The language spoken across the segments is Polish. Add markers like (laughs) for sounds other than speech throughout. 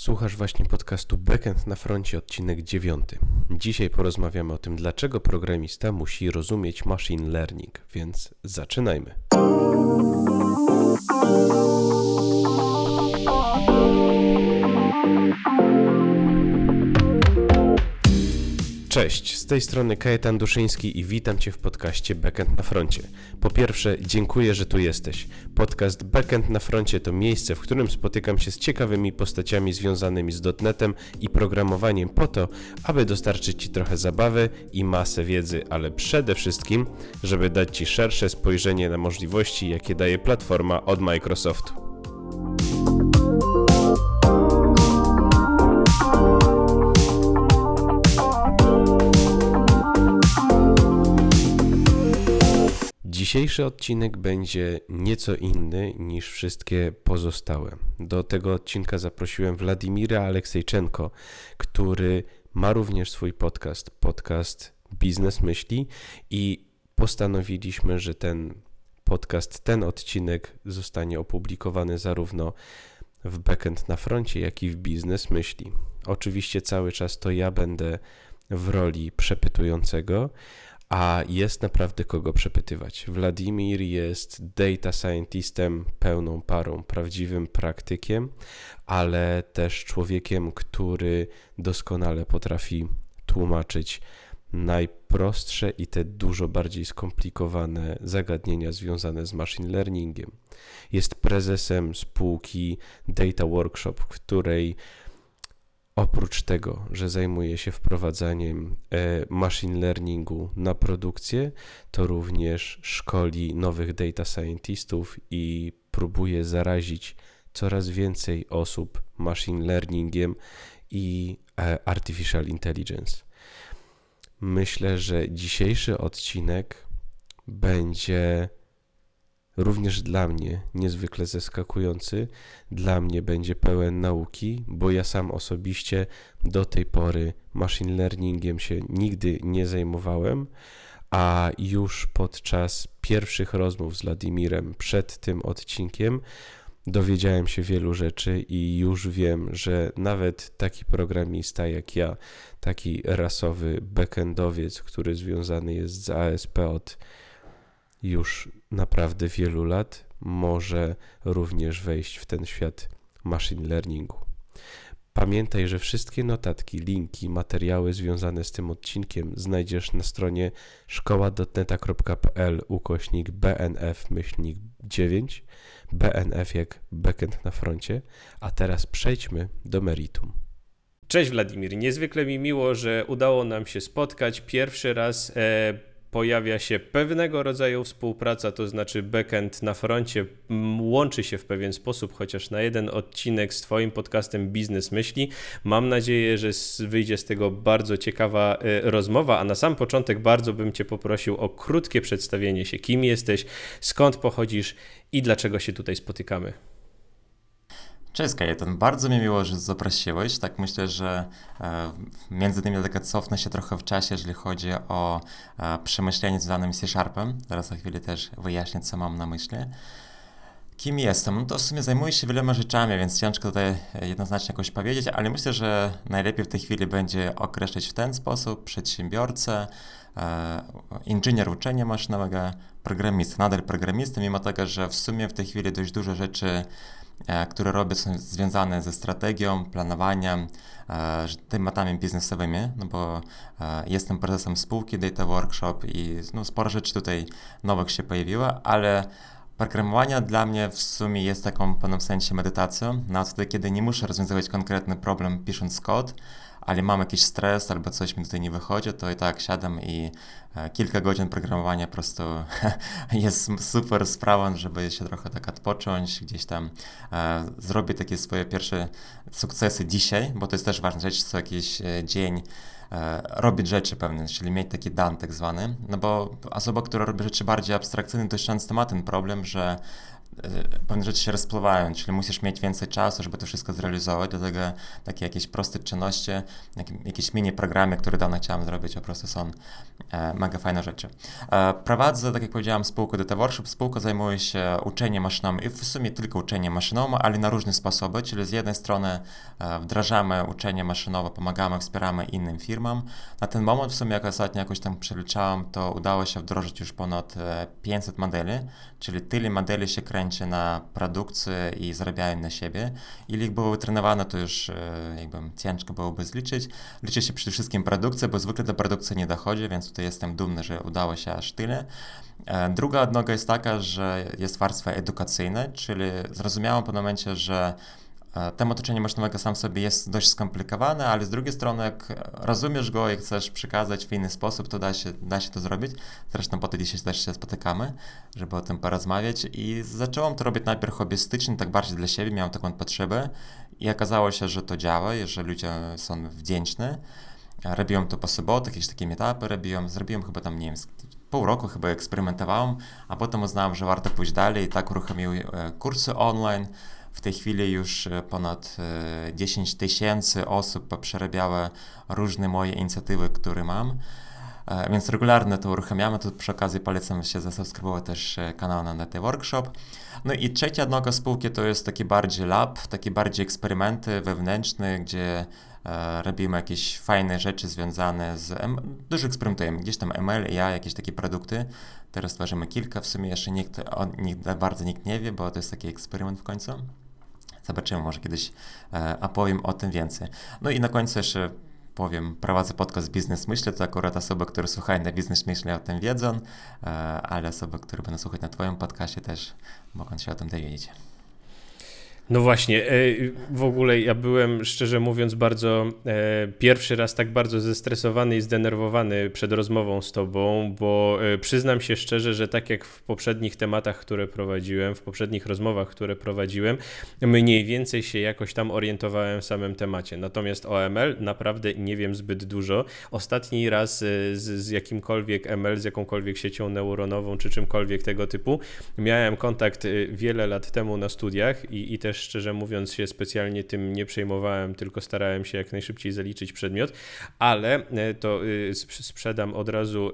Słuchasz właśnie podcastu Backend na froncie, odcinek 9. Dzisiaj porozmawiamy o tym, dlaczego programista musi rozumieć machine learning, więc zaczynajmy. Cześć, z tej strony Kajetan Duszyński i witam Cię w podcaście Backend na froncie. Po pierwsze, dziękuję, że tu jesteś. Podcast Backend na froncie to miejsce, w którym spotykam się z ciekawymi postaciami związanymi z dotnetem i programowaniem po to, aby dostarczyć Ci trochę zabawy i masę wiedzy, ale przede wszystkim, żeby dać Ci szersze spojrzenie na możliwości, jakie daje platforma od Microsoftu. Dzisiejszy odcinek będzie nieco inny niż wszystkie pozostałe. Do tego odcinka zaprosiłem Władimira Aleksejczenko, który ma również swój podcast, podcast Biznes Myśli i postanowiliśmy, że ten podcast, ten odcinek zostanie opublikowany zarówno w Backend na froncie, jak i w Biznes Myśli. Oczywiście cały czas to ja będę w roli przepytującego, a jest naprawdę kogo przepytywać. Wladimir jest data scientistem pełną parą, prawdziwym praktykiem, ale też człowiekiem, który doskonale potrafi tłumaczyć najprostsze i te dużo bardziej skomplikowane zagadnienia związane z machine learningiem. Jest prezesem spółki Data Workshop, w której Oprócz tego, że zajmuje się wprowadzaniem e, machine learningu na produkcję, to również szkoli nowych data scientistów i próbuje zarazić coraz więcej osób machine learningiem i e, artificial intelligence. Myślę, że dzisiejszy odcinek będzie również dla mnie niezwykle zaskakujący. Dla mnie będzie pełen nauki, bo ja sam osobiście do tej pory machine learningiem się nigdy nie zajmowałem, a już podczas pierwszych rozmów z Wladimirem przed tym odcinkiem dowiedziałem się wielu rzeczy i już wiem, że nawet taki programista jak ja, taki rasowy backendowiec, który związany jest z ASP od już naprawdę wielu lat może również wejść w ten świat machine learningu. Pamiętaj, że wszystkie notatki, linki, materiały związane z tym odcinkiem znajdziesz na stronie szkoła.neta.pl ukośnik BNF myślnik 9, BNF jak backend na froncie, a teraz przejdźmy do meritum. Cześć Wladimir, niezwykle mi miło, że udało nam się spotkać pierwszy raz e, pojawia się pewnego rodzaju współpraca, to znaczy backend na froncie łączy się w pewien sposób, chociaż na jeden odcinek z Twoim podcastem Biznes Myśli. Mam nadzieję, że wyjdzie z tego bardzo ciekawa e, rozmowa, a na sam początek bardzo bym Cię poprosił o krótkie przedstawienie się, kim jesteś, skąd pochodzisz i dlaczego się tutaj spotykamy. Cześć Kajetan, bardzo mi miło, że zaprosiłeś. Tak myślę, że e, między innymi tak cofnę się trochę w czasie, jeżeli chodzi o e, przemyślenie związane z C-Sharpem. Teraz za chwilę też wyjaśnię, co mam na myśli. Kim jestem? No to w sumie zajmuję się wieloma rzeczami, więc ciężko tutaj jednoznacznie jakoś powiedzieć, ale myślę, że najlepiej w tej chwili będzie określić w ten sposób przedsiębiorcę, e, inżynier uczenia maszynowego, programista, nadal programista, mimo tego, że w sumie w tej chwili dość dużo rzeczy które robię, są związane ze strategią, planowaniem, e, tematami biznesowymi, no bo e, jestem prezesem spółki Data Workshop i no, sporo rzeczy tutaj nowych się pojawiło, ale Programowanie dla mnie w sumie jest taką w pewnym sensie medytacją, na wtedy, kiedy nie muszę rozwiązywać konkretny problem pisząc kod, ale mam jakiś stres albo coś mi tutaj nie wychodzi, to i tak siadam i e, kilka godzin programowania po prostu (laughs) jest super sprawą, żeby się trochę tak odpocząć, gdzieś tam e, zrobić takie swoje pierwsze sukcesy dzisiaj, bo to jest też ważna rzecz, co jakiś e, dzień e, robić rzeczy pewne, czyli mieć taki dan tak zwany, no bo osoba, która robi rzeczy bardziej abstrakcyjne, dość często ma ten problem, że pewne rzeczy się rozpływają, czyli musisz mieć więcej czasu, żeby to wszystko zrealizować, dlatego takie jakieś proste czynności, jakieś mini programy, które dawno chciałem zrobić, po prostu są e, mega fajne rzeczy. E, prowadzę, tak jak powiedziałem, spółkę Data Workshop. Spółka zajmuje się uczeniem maszynowym i w sumie tylko uczeniem maszynowym, ale na różne sposoby, czyli z jednej strony e, wdrażamy uczenie maszynowe, pomagamy, wspieramy innym firmom. Na ten moment w sumie, jak ostatnio jakoś tam przeliczałem, to udało się wdrożyć już ponad 500 modeli, czyli tyle modeli się kręci na produkcję i zarabiają na siebie. Ile ich było trenowane, to już jakby ciężko byłoby zliczyć. Liczy się przede wszystkim produkcja, bo zwykle do produkcji nie dochodzi, więc tutaj jestem dumny, że udało się aż tyle. Druga odnoga jest taka, że jest warstwa edukacyjna, czyli zrozumiałem po momencie, że Temat uczenia maszynowego sam sobie jest dość skomplikowany, ale z drugiej strony, jak rozumiesz go i chcesz przekazać w inny sposób, to da się, da się to zrobić. Zresztą po to dzisiaj też się spotykamy, żeby o tym porozmawiać. I zacząłem to robić najpierw hobbystycznie, tak bardziej dla siebie, miałem taką potrzebę i okazało się, że to działa że ludzie są wdzięczni. Robiłem to po sobotach, jakieś takie etapy robiłem, zrobiłem chyba tam, nie wiem, pół roku chyba eksperymentowałem, a potem uznałem, że warto pójść dalej i tak uruchomiłem kursy online, w tej chwili już e, ponad 10 e, tysięcy osób przerabiały różne moje inicjatywy, które mam. E, więc regularnie to uruchamiamy. Tu przy okazji polecam się zasubskrybować też kanał na DT Workshop. No i trzecia noga spółki to jest taki bardziej lab, takie bardziej eksperymenty wewnętrzne, gdzie robimy jakieś fajne rzeczy związane z. Dużo eksperymentujemy, gdzieś tam ML, ja, jakieś takie produkty. Teraz tworzymy kilka, w sumie jeszcze nikt, o, nikt, bardzo nikt nie wie, bo to jest taki eksperyment w końcu. Zobaczymy, może kiedyś e, opowiem o tym więcej. No i na końcu jeszcze powiem, prowadzę podcast Biznes Myślę, to akurat osoby, które słuchają na Biznes Myślę o tym wiedzą, e, ale osoby, które będą słuchać na Twoim podcastie też mogą się o tym dowiedzieć. No właśnie, e, w ogóle ja byłem szczerze mówiąc bardzo e, pierwszy raz tak bardzo zestresowany i zdenerwowany przed rozmową z tobą, bo e, przyznam się szczerze, że tak jak w poprzednich tematach, które prowadziłem, w poprzednich rozmowach, które prowadziłem, mniej więcej się jakoś tam orientowałem w samym temacie. Natomiast o ML naprawdę nie wiem zbyt dużo. Ostatni raz z, z jakimkolwiek ML, z jakąkolwiek siecią neuronową czy czymkolwiek tego typu miałem kontakt wiele lat temu na studiach i, i też szczerze mówiąc się specjalnie tym nie przejmowałem, tylko starałem się jak najszybciej zaliczyć przedmiot, ale e, to y, sprzedam od razu,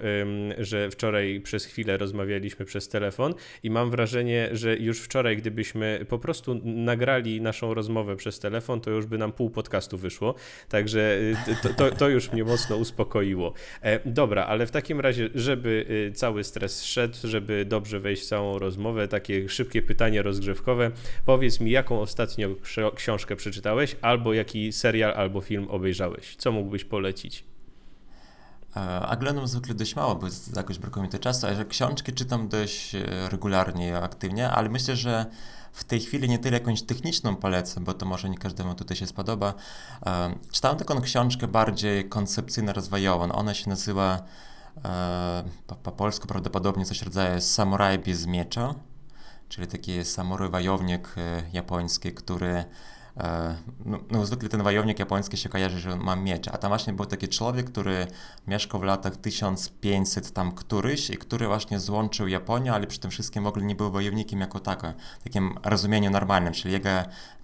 że wczoraj przez chwilę rozmawialiśmy przez telefon i mam wrażenie, że już wczoraj, gdybyśmy po prostu nagrali naszą rozmowę przez telefon, to już by nam pół podcastu wyszło, także y, to, to, to już mnie mocno uspokoiło. E, dobra, ale w takim razie, żeby y, cały stres szedł, żeby dobrze wejść w całą rozmowę, takie szybkie pytanie rozgrzewkowe, powiedz mi, jaką ostatnio książkę przeczytałeś, albo jaki serial, albo film obejrzałeś? Co mógłbyś polecić? E, zwykle dość mało, bo jakoś brakuje mi to czasu, a książki czytam dość e, regularnie i aktywnie, ale myślę, że w tej chwili nie tyle jakąś techniczną polecę, bo to może nie każdemu tutaj się spodoba. E, czytałem taką książkę bardziej koncepcyjno-rozwojową. Ona się nazywa po, po polsku prawdopodobnie coś rodzaju Samuraj bez miecza czyli taki samuraj wojownik e, japoński, który e, no, no, zwykle ten wojownik japoński się kojarzy, że ma miecz, a tam właśnie był taki człowiek, który mieszkał w latach 1500 tam któryś i który właśnie złączył Japonię, ale przy tym wszystkim w ogóle nie był wojownikiem jako tako, takim rozumieniu normalnym, czyli jego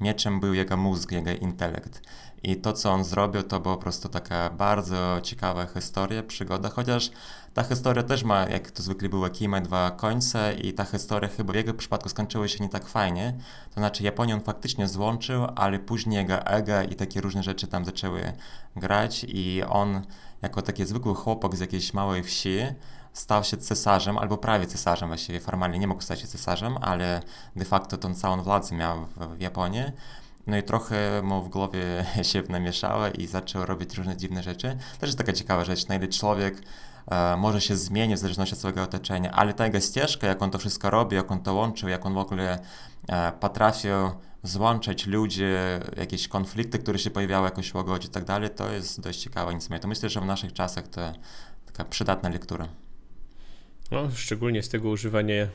mieczem był jego mózg, jego intelekt. I to, co on zrobił, to była po prostu taka bardzo ciekawa historia, przygoda, chociaż ta historia też ma, jak to zwykle było, kima dwa końce i ta historia chyba w jego przypadku skończyła się nie tak fajnie. To znaczy Japonię on faktycznie złączył, ale później jego ego i takie różne rzeczy tam zaczęły grać i on jako taki zwykły chłopak z jakiejś małej wsi stał się cesarzem, albo prawie cesarzem właściwie, formalnie nie mógł stać się cesarzem, ale de facto tą całą władzę miał w, w Japonii. No i trochę mu w głowie (laughs) się namieszało i zaczął robić różne dziwne rzeczy. Też jest taka ciekawa rzecz, na ile człowiek może się zmienić w zależności od swojego otoczenia, ale ta jego ścieżka, jak on to wszystko robi, jak on to łączył, jak on w ogóle e, potrafił złączać ludzi, jakieś konflikty, które się pojawiały, jakoś łagodzić i tak dalej, to jest dość ciekawe nic To myślę, że w naszych czasach to taka przydatna lektura. No, szczególnie z tego używania e,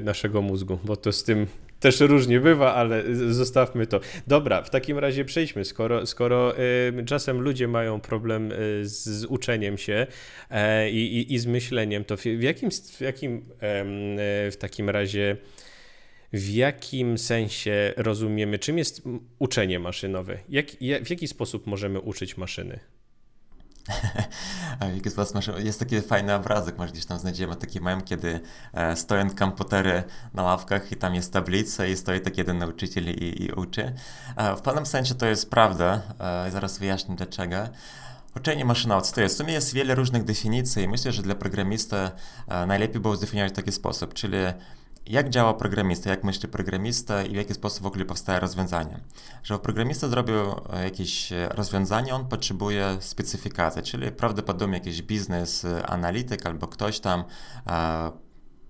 naszego mózgu, bo to z tym też różnie bywa, ale zostawmy to. Dobra, w takim razie przejdźmy. Skoro, skoro czasem ludzie mają problem y, z, uczeniem się y, i, i, z myśleniem, to w, w jakim, w, jakim w takim razie w jakim sensie rozumiemy, czym jest uczenie maszynowe? Jak, w jaki sposób możemy uczyć maszyny? (laughs) Jest taki fajny obrazek, może gdzieś tam znajdziemy taki mem, kiedy e, stoją komputery na ławkach i tam jest tablica i stoi taki jeden nauczyciel i, i uczy. E, w pewnym sensie to jest prawda, e, zaraz wyjaśnię dlaczego. Uczenie maszynowca jest. W sumie jest wiele różnych definicji i myślę, że dla programista najlepiej było zdefiniować w taki sposób, czyli jak działa programista, jak myśli programista i w jaki sposób w ogóle powstaje rozwiązanie. Żeby programista zrobił e, jakieś e, rozwiązanie, on potrzebuje specyfikacji, czyli prawdopodobnie jakiś biznes e, analityk albo ktoś tam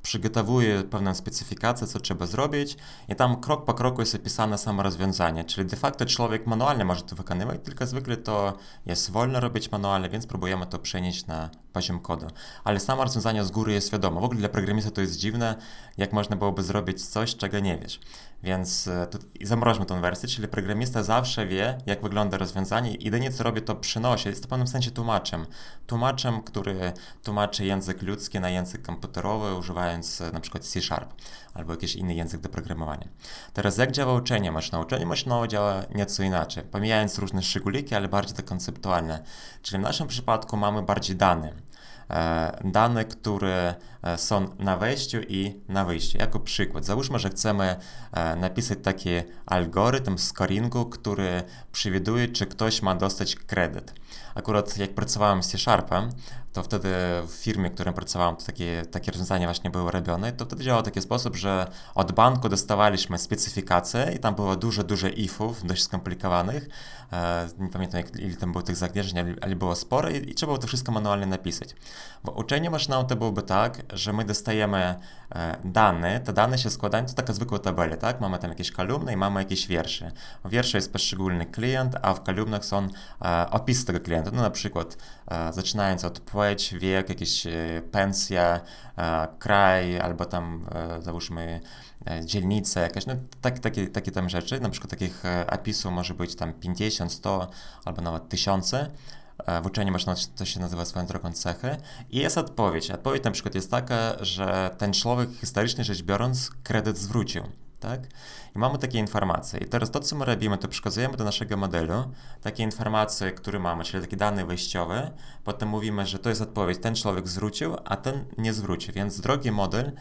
przygotowuje pewną specyfikację, co trzeba zrobić i tam krok po kroku jest opisane samo rozwiązanie, czyli de facto człowiek manualnie może to wykonywać, tylko zwykle to jest wolno robić manualnie, więc próbujemy to przenieść na poziom kodu. Ale samo rozwiązanie z góry jest wiadomo. W ogóle dla programista to jest dziwne, jak można byłoby zrobić coś, czego nie wiesz. Więc e, to, zamroźmy tą wersję, czyli programista zawsze wie, jak wygląda rozwiązanie i jedynie co robi, to przynosi. Jest to w pewnym sensie tłumaczem. Tłumaczem, który tłumaczy język ludzki na język komputerowy, używając e, na przykład C-Sharp albo jakiś inny język do programowania. Teraz jak działa uczenie maszynowe? Uczenie maszynowe działa nieco inaczej, pomijając różne szczególiki, ale bardziej to konceptualne. Czyli w naszym przypadku mamy bardziej dane. E, dane, które e, są na wejściu i na wyjściu. Jako przykład, załóżmy, że chcemy e, napisać taki algorytm scoringu, który przewiduje, czy ktoś ma dostać kredyt. Akurat jak pracowałem z C-Sharpem, to wtedy w firmie, w którym pracowałem, to takie, takie rozwiązania właśnie były robione, to wtedy działało w taki sposób, że od banku dostawaliśmy specyfikację i tam było dużo, dużo ifów, dość skomplikowanych. E, nie pamiętam, jak, ile tam było tych zagrożeń, ale, było sporo i, i, trzeba było to wszystko manualnie napisać. Bo uczenie maszynowe to byłoby tak, że my dostajemy e, dane, te dane się składają, to taka zwykła tabela, tak? Mamy tam jakieś kolumny i mamy jakieś wiersze. W wiersze jest poszczególny klient, a w kolumnach są e, opisy tego klienta. No na przykład zaczynając od płeć, wiek, jakieś e, pensja, e, kraj, albo tam załóżmy dzielnice, jakaś, no tak, takie, takie tam rzeczy. Na przykład takich opisów może być tam 50, 100 albo nawet tysiące. W uczeniu można, to się nazywa swoją drogą cechy. I jest odpowiedź. Odpowiedź na przykład jest taka, że ten człowiek historycznie rzecz biorąc kredyt zwrócił tak? I mamy takie informacje. I teraz to, co my robimy, to przekazujemy do naszego modelu takie informacje, które mamy, czyli takie dane wejściowe. Potem mówimy, że to jest odpowiedź, ten człowiek zwrócił, a ten nie zwrócił. Więc drogi model,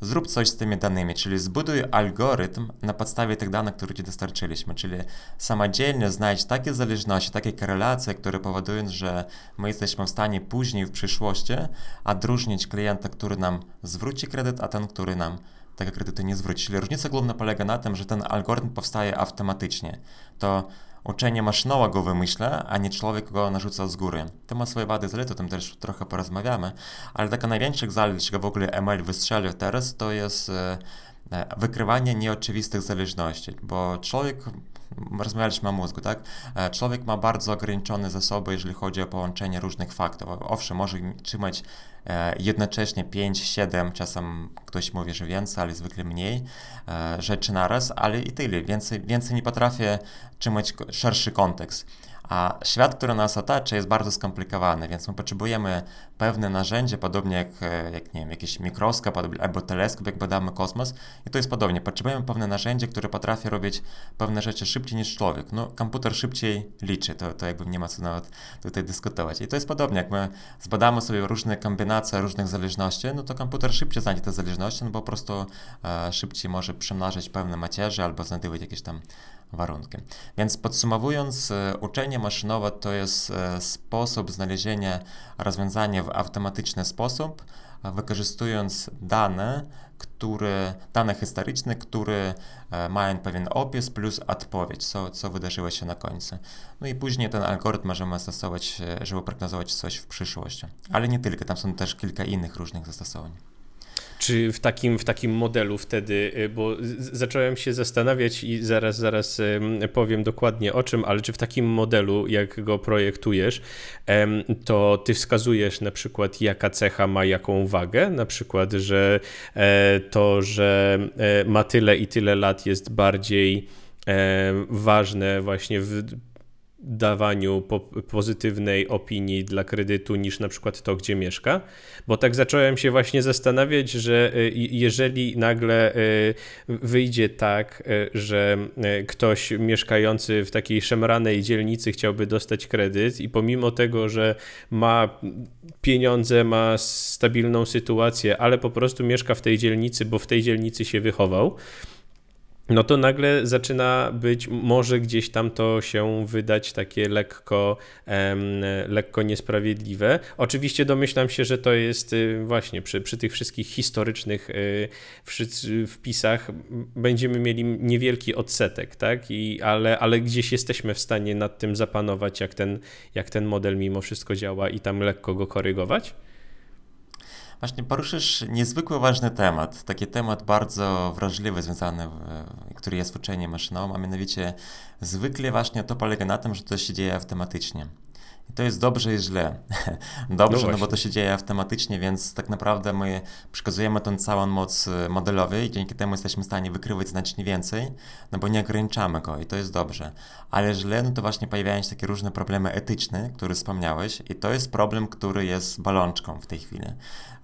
zrób coś z tymi danymi, czyli zbuduj algorytm na podstawie tych danych, które ci dostarczyliśmy, czyli samodzielnie znajdź takie zależności, takie korelacje, które powodują, że my jesteśmy w stanie później w przyszłości odróżnić klienta, który nam zwróci kredyt, a ten, który nam tego kredytu nie zwróci. Czyli różnica główna polega na tym, że ten algorytm powstaje automatycznie. To uczenie maszynowe go wymyśla, a nie człowiek go narzuca z góry. To ma swoje wady, zalety, o tym też trochę porozmawiamy, ale taka największych zalet, dlaczego w ogóle ML wystrzelił teraz, to jest e, e, wykrywanie nieoczywistych zależności, bo człowiek rozmawialiśmy o mózgu, tak? E, człowiek ma bardzo ograniczone zasoby, jeżeli chodzi o połączenie różnych faktów. Owszem, może trzymać e, jednocześnie 5, 7, czasem ktoś mówi, że więcej, ale zwykle mniej e, rzeczy naraz, ale i tyle. Więcej, więcej nie potrafię trzymać szerszy kontekst. A świat, który nas otacza, jest bardzo skomplikowany, więc my potrzebujemy pewne narzędzie, podobnie jak, e, jak nie wiem, jakiś mikroskop albo teleskop, jak badamy kosmos. I to jest podobnie. Potrzebujemy pewne narzędzie, które potrafi robić pewne rzeczy szybciej niż człowiek. No, komputer szybciej liczy, to, to jakby nie ma co nawet tutaj dyskutować. I to jest podobnie, jak my zbadamy sobie różne kombinacje różnych zależności, no to komputer szybciej znajdzie te zależności, no bo po prostu e, szybciej może przemnażać pewne macierze albo znajdować jakieś tam warunki. Więc podsumowując, e, uczenie maszynowe to jest e, sposób znalezienia rozwiązania w automatyczny sposób, wykorzystując dane, które, dane historyczne, które e, mają pewien opis plus odpowiedź, co, co wydarzyło się na końcu. No i później ten algorytm możemy stosować, żeby prognozować coś w przyszłości. Ale nie tylko, tam są też kilka innych różnych zastosowań. Czy w takim, w takim modelu wtedy, y, bo zacząłem się zastanawiać i zaraz, zaraz powiem dokładnie o czym, ale czy w takim modelu, jak go projektujesz, to ty wskazujesz na przykład, jaka cecha ma jaką wagę, na przykład, że e, to, że e, ma tyle i tyle lat jest bardziej e, ważne właśnie w dawaniu po pozytywnej opinii dla kredytu niż na przykład to, gdzie mieszka, bo tak zacząłem się właśnie zastanawiać, że y, jeżeli nagle y, wyjdzie tak, y, że ktoś mieszkający w takiej szemranej dzielnicy chciałby dostać kredyt i pomimo tego, że ma pieniądze, ma stabilną sytuację, ale po prostu mieszka w tej dzielnicy, bo w tej dzielnicy się wychował, no to nagle zaczyna być, może gdzieś tam to się wydać takie lekko, lekko niesprawiedliwe. Oczywiście domyślam się, że to jest y, właśnie przy, przy tych wszystkich historycznych y, wpisach będziemy mieli niewielki odsetek, tak? I, ale, ale gdzieś jesteśmy w stanie nad tym zapanować, jak ten, jak ten model mimo wszystko działa i tam lekko go korygować. Właśnie poruszysz niezwykle ważny temat, taki temat bardzo wrażliwy, związany, który jest w uczeniu maszyną, a mianowicie zwykle właśnie to polega na tym, że to się dzieje automatycznie. I to jest dobrze i źle. (laughs) dobrze, no, no, bo to się dzieje automatycznie, więc tak naprawdę my przekazujemy tą całą moc y, modelowej i dzięki temu jesteśmy w stanie wykrywać znacznie więcej, no bo nie ograniczamy go i to jest dobrze. Ale źle, no to właśnie pojawiają się takie różne problemy etyczne, które wspomniałeś i to jest problem, który jest balączką w tej chwili.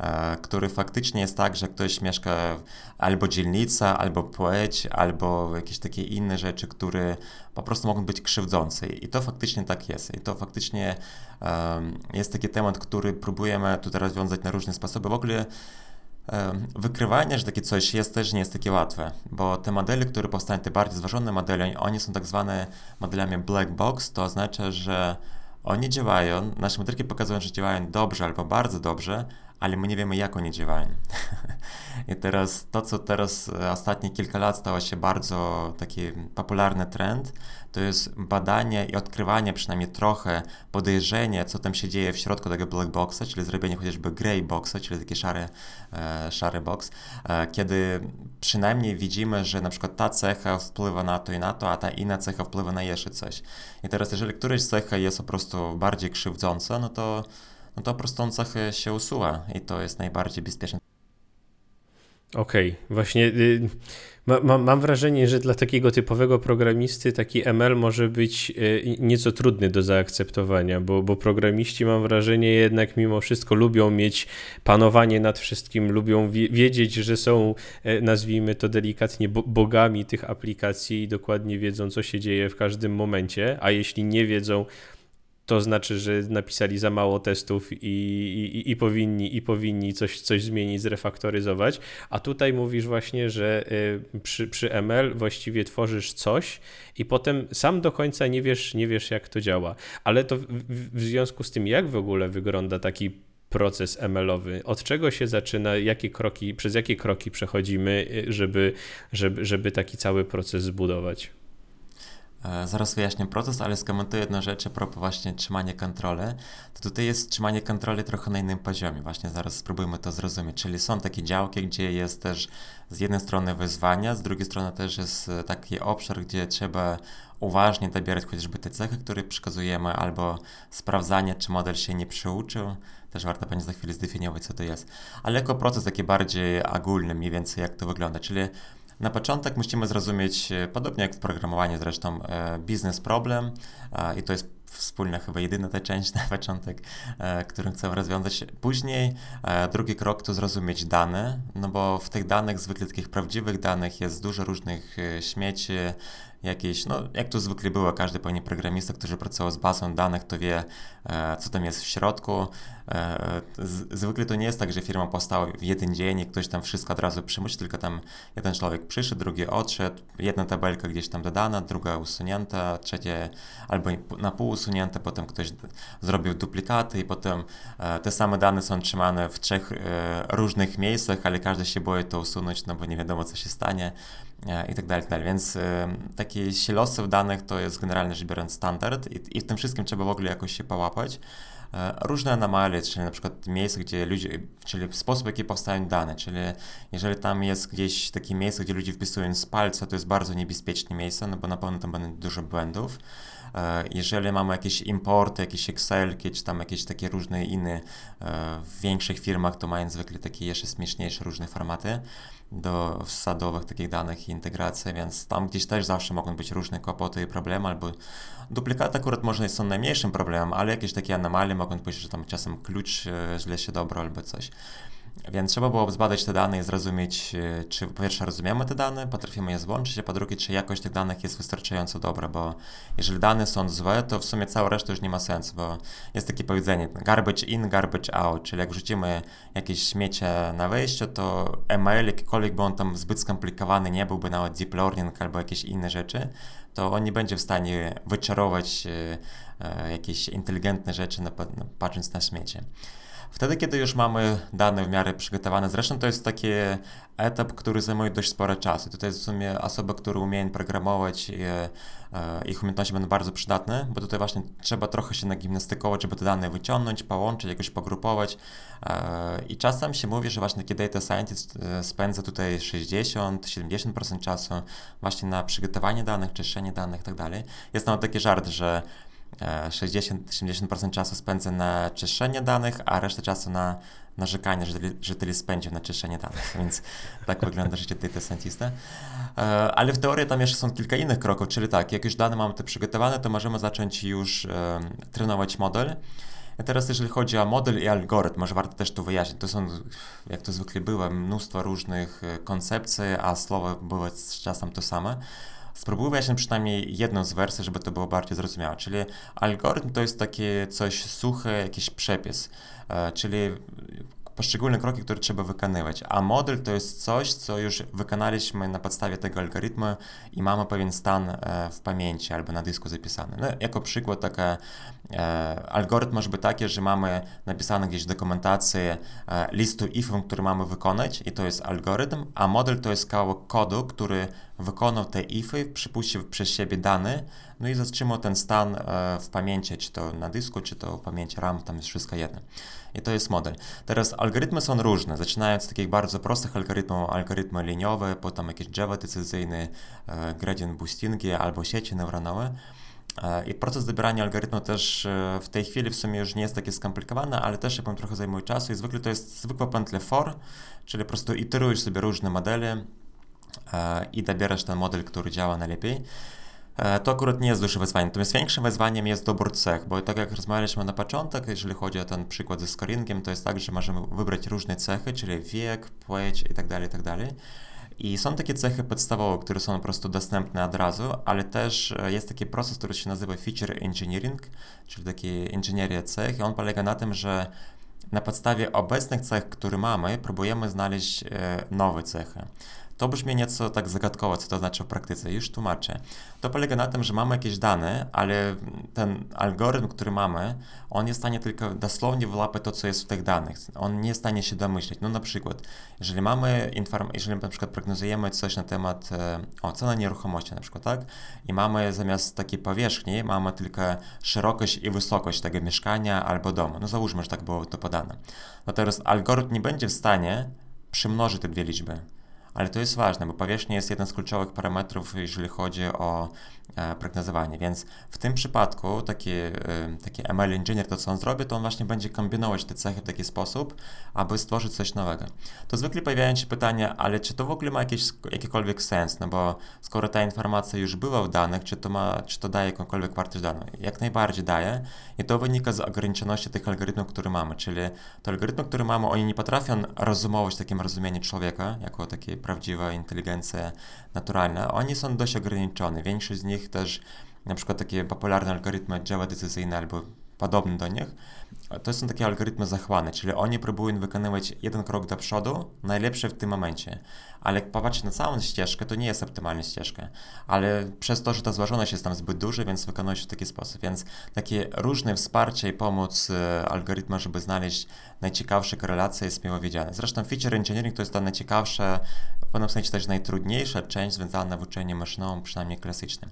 E, który faktycznie jest tak, że ktoś mieszka albo dzielnica, albo płeć, albo jakieś takie inne rzeczy, które po prostu mogą być krzywdzące. I to faktycznie tak jest. I to faktycznie jest taki temat, który próbujemy tutaj rozwiązać na różne sposoby. W ogóle Wykrywanie, że takie coś jest, też nie jest takie łatwe, bo te modele, które powstają, te bardziej zważone modele, one są tak zwane modelami black box, to oznacza, że oni działają, nasze modelki pokazują, że działają dobrze albo bardzo dobrze, ale my nie wiemy, jak oni działają. (laughs) I teraz to, co teraz e, ostatnie kilka lat stało się bardzo taki popularny trend, to jest badanie i odkrywanie przynajmniej trochę, podejrzenie, co tam się dzieje w środku tego black boxa, czyli zrobienie chociażby grey boxa, czyli taki szary, e, szary box, e, kiedy przynajmniej widzimy, że na przykład ta cecha wpływa na to i na to, a ta inna cecha wpływa na jeszcze coś. I teraz jeżeli któraś cecha jest po prostu bardziej krzywdząca, no to no to prostą cechę się usuwa i to jest najbardziej bezpieczne. Okej, okay. właśnie y, ma, ma, mam wrażenie, że dla takiego typowego programisty taki ML może być y, nieco trudny do zaakceptowania, bo, bo programiści mam wrażenie jednak mimo wszystko lubią mieć panowanie nad wszystkim, lubią wie, wiedzieć, że są, y, nazwijmy to delikatnie, bogami tych aplikacji i dokładnie wiedzą, co się dzieje w każdym momencie, a jeśli nie wiedzą, to znaczy, że napisali za mało testów i, i, i, powinni, i powinni coś, coś zmienić, zrefaktoryzować. A tutaj mówisz właśnie, że y, przy, przy ML właściwie tworzysz coś i potem sam do końca nie wiesz, nie wiesz jak to działa. Ale to w, w związku z tym, jak w ogóle wygląda taki proces ML-owy? Od czego się zaczyna? Jakie kroki, przez jakie kroki przechodzimy, y, żeby, żeby, żeby taki cały proces zbudować? E, zaraz wyjaśnię proces, ale skomentuję jedną rzecz a propos właśnie trzymania kontroli. To tutaj jest trzymanie kontroli trochę na innym poziomie. Właśnie zaraz spróbujmy to zrozumieć. Czyli są takie działki, gdzie jest też z jednej strony wyzwania, z drugiej strony też jest e, taki obszar, gdzie trzeba uważnie dobierać chociażby te cechy, które przekazujemy, albo sprawdzanie, czy model się nie przyuczył. Też warto będzie za chwilę zdefiniować, co to jest. Ale jako proces taki bardziej ogólny, mniej więcej jak to wygląda. Czyli na początek musimy zrozumieć, e, podobnie jak w programowaniu zresztą, e, biznes problem i to jest wspólna, chyba jedyna ta część (laughs) na początek, e, którą chcę rozwiązać. Później drugi krok to zrozumieć dane, no bo w tych danych, zwykle takich prawdziwych danych jest dużo różnych śmieci, jakieś, no jak to zwykle było, każdy pewnie programista, który pracował z bazą danych, to wie, e, co tam jest w środku. E, zwykle to nie jest tak, że firma powstała w jeden dzień i ktoś tam wszystko od razu przymusi, tylko tam jeden człowiek przyszedł, drugi odszedł, jedna tabelka gdzieś tam dodana, druga usunięta, trzecia albo na pół usunięta, potem ktoś zrobił duplikaty i potem e, te same dane są trzymane w trzech różnych miejscach, ale każdy się boi to usunąć, no bo nie wiadomo, co się stanie i tak dalej, tak dalej. Więc tak taki silosów danych to jest generalnie rzecz biorąc standard i, i w tym wszystkim trzeba w ogóle jakoś się połapać. E, różne anomalie, czyli na przykład miejsce, gdzie ludzie, czyli sposób, w jaki powstają dane, czyli jeżeli tam jest gdzieś takie miejsce, gdzie ludzie wpisują z palca, to jest bardzo niebezpieczne miejsce, no bo na pewno tam będzie dużo błędów. E, jeżeli mamy jakieś importy, jakieś Excelki, czy tam jakieś takie różne inne, e, w większych firmach to mają zwykle takie jeszcze śmieszniejsze różne formaty do wsadowych takich danych i integracji, więc tam gdzieś też zawsze mogą być różne kłopoty i problemy, albo Duplikaty akurat może są najmniejszym problemem, ale jakieś takie anomalie mogą być, że tam czasem klucz e, źle się dobrał albo coś. Więc trzeba było zbadać te dane i zrozumieć, e, czy po pierwsze rozumiemy te dane, potrafimy je złączyć, a po drugie, czy jakość tych danych jest wystarczająco dobra, bo jeżeli dane są złe, to w sumie cała reszta już nie ma sensu, bo jest takie powiedzenie garbage in, garbage out, czyli jak wrzucimy jakieś śmiecie na wejście, to email, jakikolwiek by on tam zbyt skomplikowany nie byłby, nawet deep learning albo jakieś inne rzeczy, to on nie będzie w stanie wyczarować e, e, jakieś inteligentne rzeczy patrząc na śmiecie. Wtedy, kiedy już mamy dane w miarę przygotowane, zresztą to jest taki etap, który zajmuje dość sporo czasu. Tutaj w sumie osoby, które umieją programować i e, ich umiejętności będą bardzo przydatne, bo tutaj właśnie trzeba trochę się nagimnastykować, żeby te dane wyciągnąć, połączyć, jakoś pogrupować. E, I czasem się mówi, że właśnie taki data scientist e, spędza tutaj 60-70% czasu właśnie na przygotowanie danych, czyszczenie danych itd. Tak jest nawet taki żart, że 60-70% czasu spędzę na czyszczenie danych, a resztę czasu na narzekanie, że, że tyle spędził na czyszczenie danych, (laughs) więc tak wygląda życie data scientista. E, ale w teorii tam jeszcze są kilka innych kroków, czyli tak, jak już dane mamy te przygotowane, to możemy zacząć już um, trenować model. Teraz jeżeli chodzi o model i algorytm, może warto też tu wyjaśnić, to są, jak to zwykle było, mnóstwo różnych e, koncepcji, a słowa były z czasem to same. Spróbuję wyjaśnić przynajmniej jedną z wersji, żeby to było bardziej zrozumiałe. Czyli algorytm to jest takie coś suche, jakiś przepis, e, czyli poszczególne kroki, które trzeba wykonywać. A model to jest coś, co już wykonaliśmy na podstawie tego algorytmu i mamy pewien stan e, w pamięci albo na dysku zapisany. No, jako przykład taka e, algorytm może być taki, że mamy napisane gdzieś w dokumentacji e, listu ifów, który mamy wykonać i to jest algorytm, a model to jest kawałek kodu, który wykonał te ify, przypuścił przez siebie dane, no i zatrzymał ten stan w pamięci, czy to na dysku, czy to w pamięci RAM, tam jest wszystko jedno. I to jest model. Teraz algorytmy są różne, zaczynając od takich bardzo prostych algorytmów, algorytmy liniowe, potem jakieś Java decyzyjne, e, gradient boostingi albo sieci neuronowe. E, I proces dobierania algorytmu też e, w tej chwili w sumie już nie jest taki skomplikowany, ale też się trochę zajmuje czasu i zwykle to jest zwykłe pętle for, czyli po prostu iterujesz sobie różne modele i dobierasz ten model, który działa najlepiej. E, to akurat nie jest duże wyzwanie. Natomiast większym wyzwaniem jest dobór cech, bo tak jak rozmawialiśmy na początek, jeżeli chodzi o ten przykład ze scoringiem, to jest tak, że możemy wybrać różne cechy, czyli wiek, płeć itd., tak itd. Tak I są takie cechy podstawowe, które są po prostu dostępne od razu, ale też e, jest taki proces, który się nazywa feature engineering, czyli taki inżynieria cech i on polega na tym, że na podstawie obecnych cech, które mamy, próbujemy znaleźć e, nowe cechy. To brzmi nieco tak zagadkowo, co to znaczy w praktyce. Już tłumaczę. To polega na tym, że mamy jakieś dane, ale ten algorytm, który mamy, on jest w stanie tylko dosłownie wyłapać to, co jest w tych danych. On nie jest w stanie się domyśleć. No na przykład, jeżeli mamy inform- jeżeli na przykład prognozujemy coś na temat e, o nieruchomości na przykład, tak? I mamy zamiast takiej powierzchni, mamy tylko szerokość i wysokość tego mieszkania albo domu. No załóżmy, że tak było to podane. No teraz algorytm nie będzie w stanie przymnożyć te dwie liczby ale to jest ważne, bo powierzchnia jest jeden z kluczowych parametrów, jeżeli chodzi o prognozowanie, więc w tym przypadku taki, e, taki ML Engineer, to co on zrobi, to on właśnie będzie kombinować te cechy w taki sposób, aby stworzyć coś nowego. To zwykle pojawiają się pytania, ale czy to w ogóle ma jakiś, jakikolwiek sens, no bo skoro ta informacja już była w danych, czy to, ma, czy to daje jakąkolwiek wartość daną? Jak najbardziej daje i to wynika z ograniczoności tych algorytmów, które mamy, czyli te algorytmy, które mamy, oni nie potrafią rozumować takim rozumieniu człowieka, jako takiej prawdziwa inteligencja naturalna, oni są dość ograniczone. Większość z nich też, na przykład takie popularne algorytmy Java decyzyjne albo podobne do nich, to są takie algorytmy zachłanne, czyli oni próbują wykonywać jeden krok do przodu, najlepsze w tym momencie. Ale jak popatrzeć na całą ścieżkę, to nie jest optymalna ścieżka. Ale przez to, że ta złożoność jest tam zbyt duża, więc wykonuje się w taki sposób. Więc takie różne wsparcie i pomoc e, algorytma, żeby znaleźć najciekawsze korelacje jest miło wiedziane. Zresztą feature engineering to jest ta najciekawsza, w pewnym sensie też najtrudniejsza część związana z uczeniem maszynowym, przynajmniej klasycznym.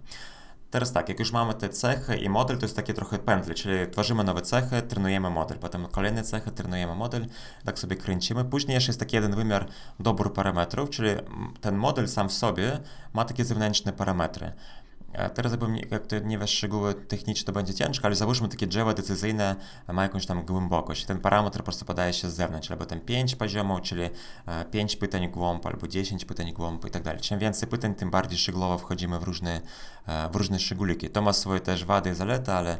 Teraz tak, jak już mamy te cechy i model, to jest takie trochę pętle, czyli tworzymy nowe cechy, trenujemy model, potem kolejne cechy, trenujemy model, tak sobie kręcimy. Później jeszcze jest taki jeden wymiar dobór parametrów, czyli ten model sam w sobie ma takie zewnętrzne parametry. Teraz jakby, jak to nie wiesz szczegóły techniczne, to będzie ciężko, ale załóżmy takie drzewo decyzyjne ma jakąś tam głębokość. Ten parametr po prostu podaje się z zewnątrz, albo ten 5 poziomów, czyli 5 pytań głąb, albo 10 pytań głąb i tak dalej. Czym więcej pytań, tym bardziej szczegółowo wchodzimy w różne, w różne szczególiki. To ma swoje też wady i zalety, ale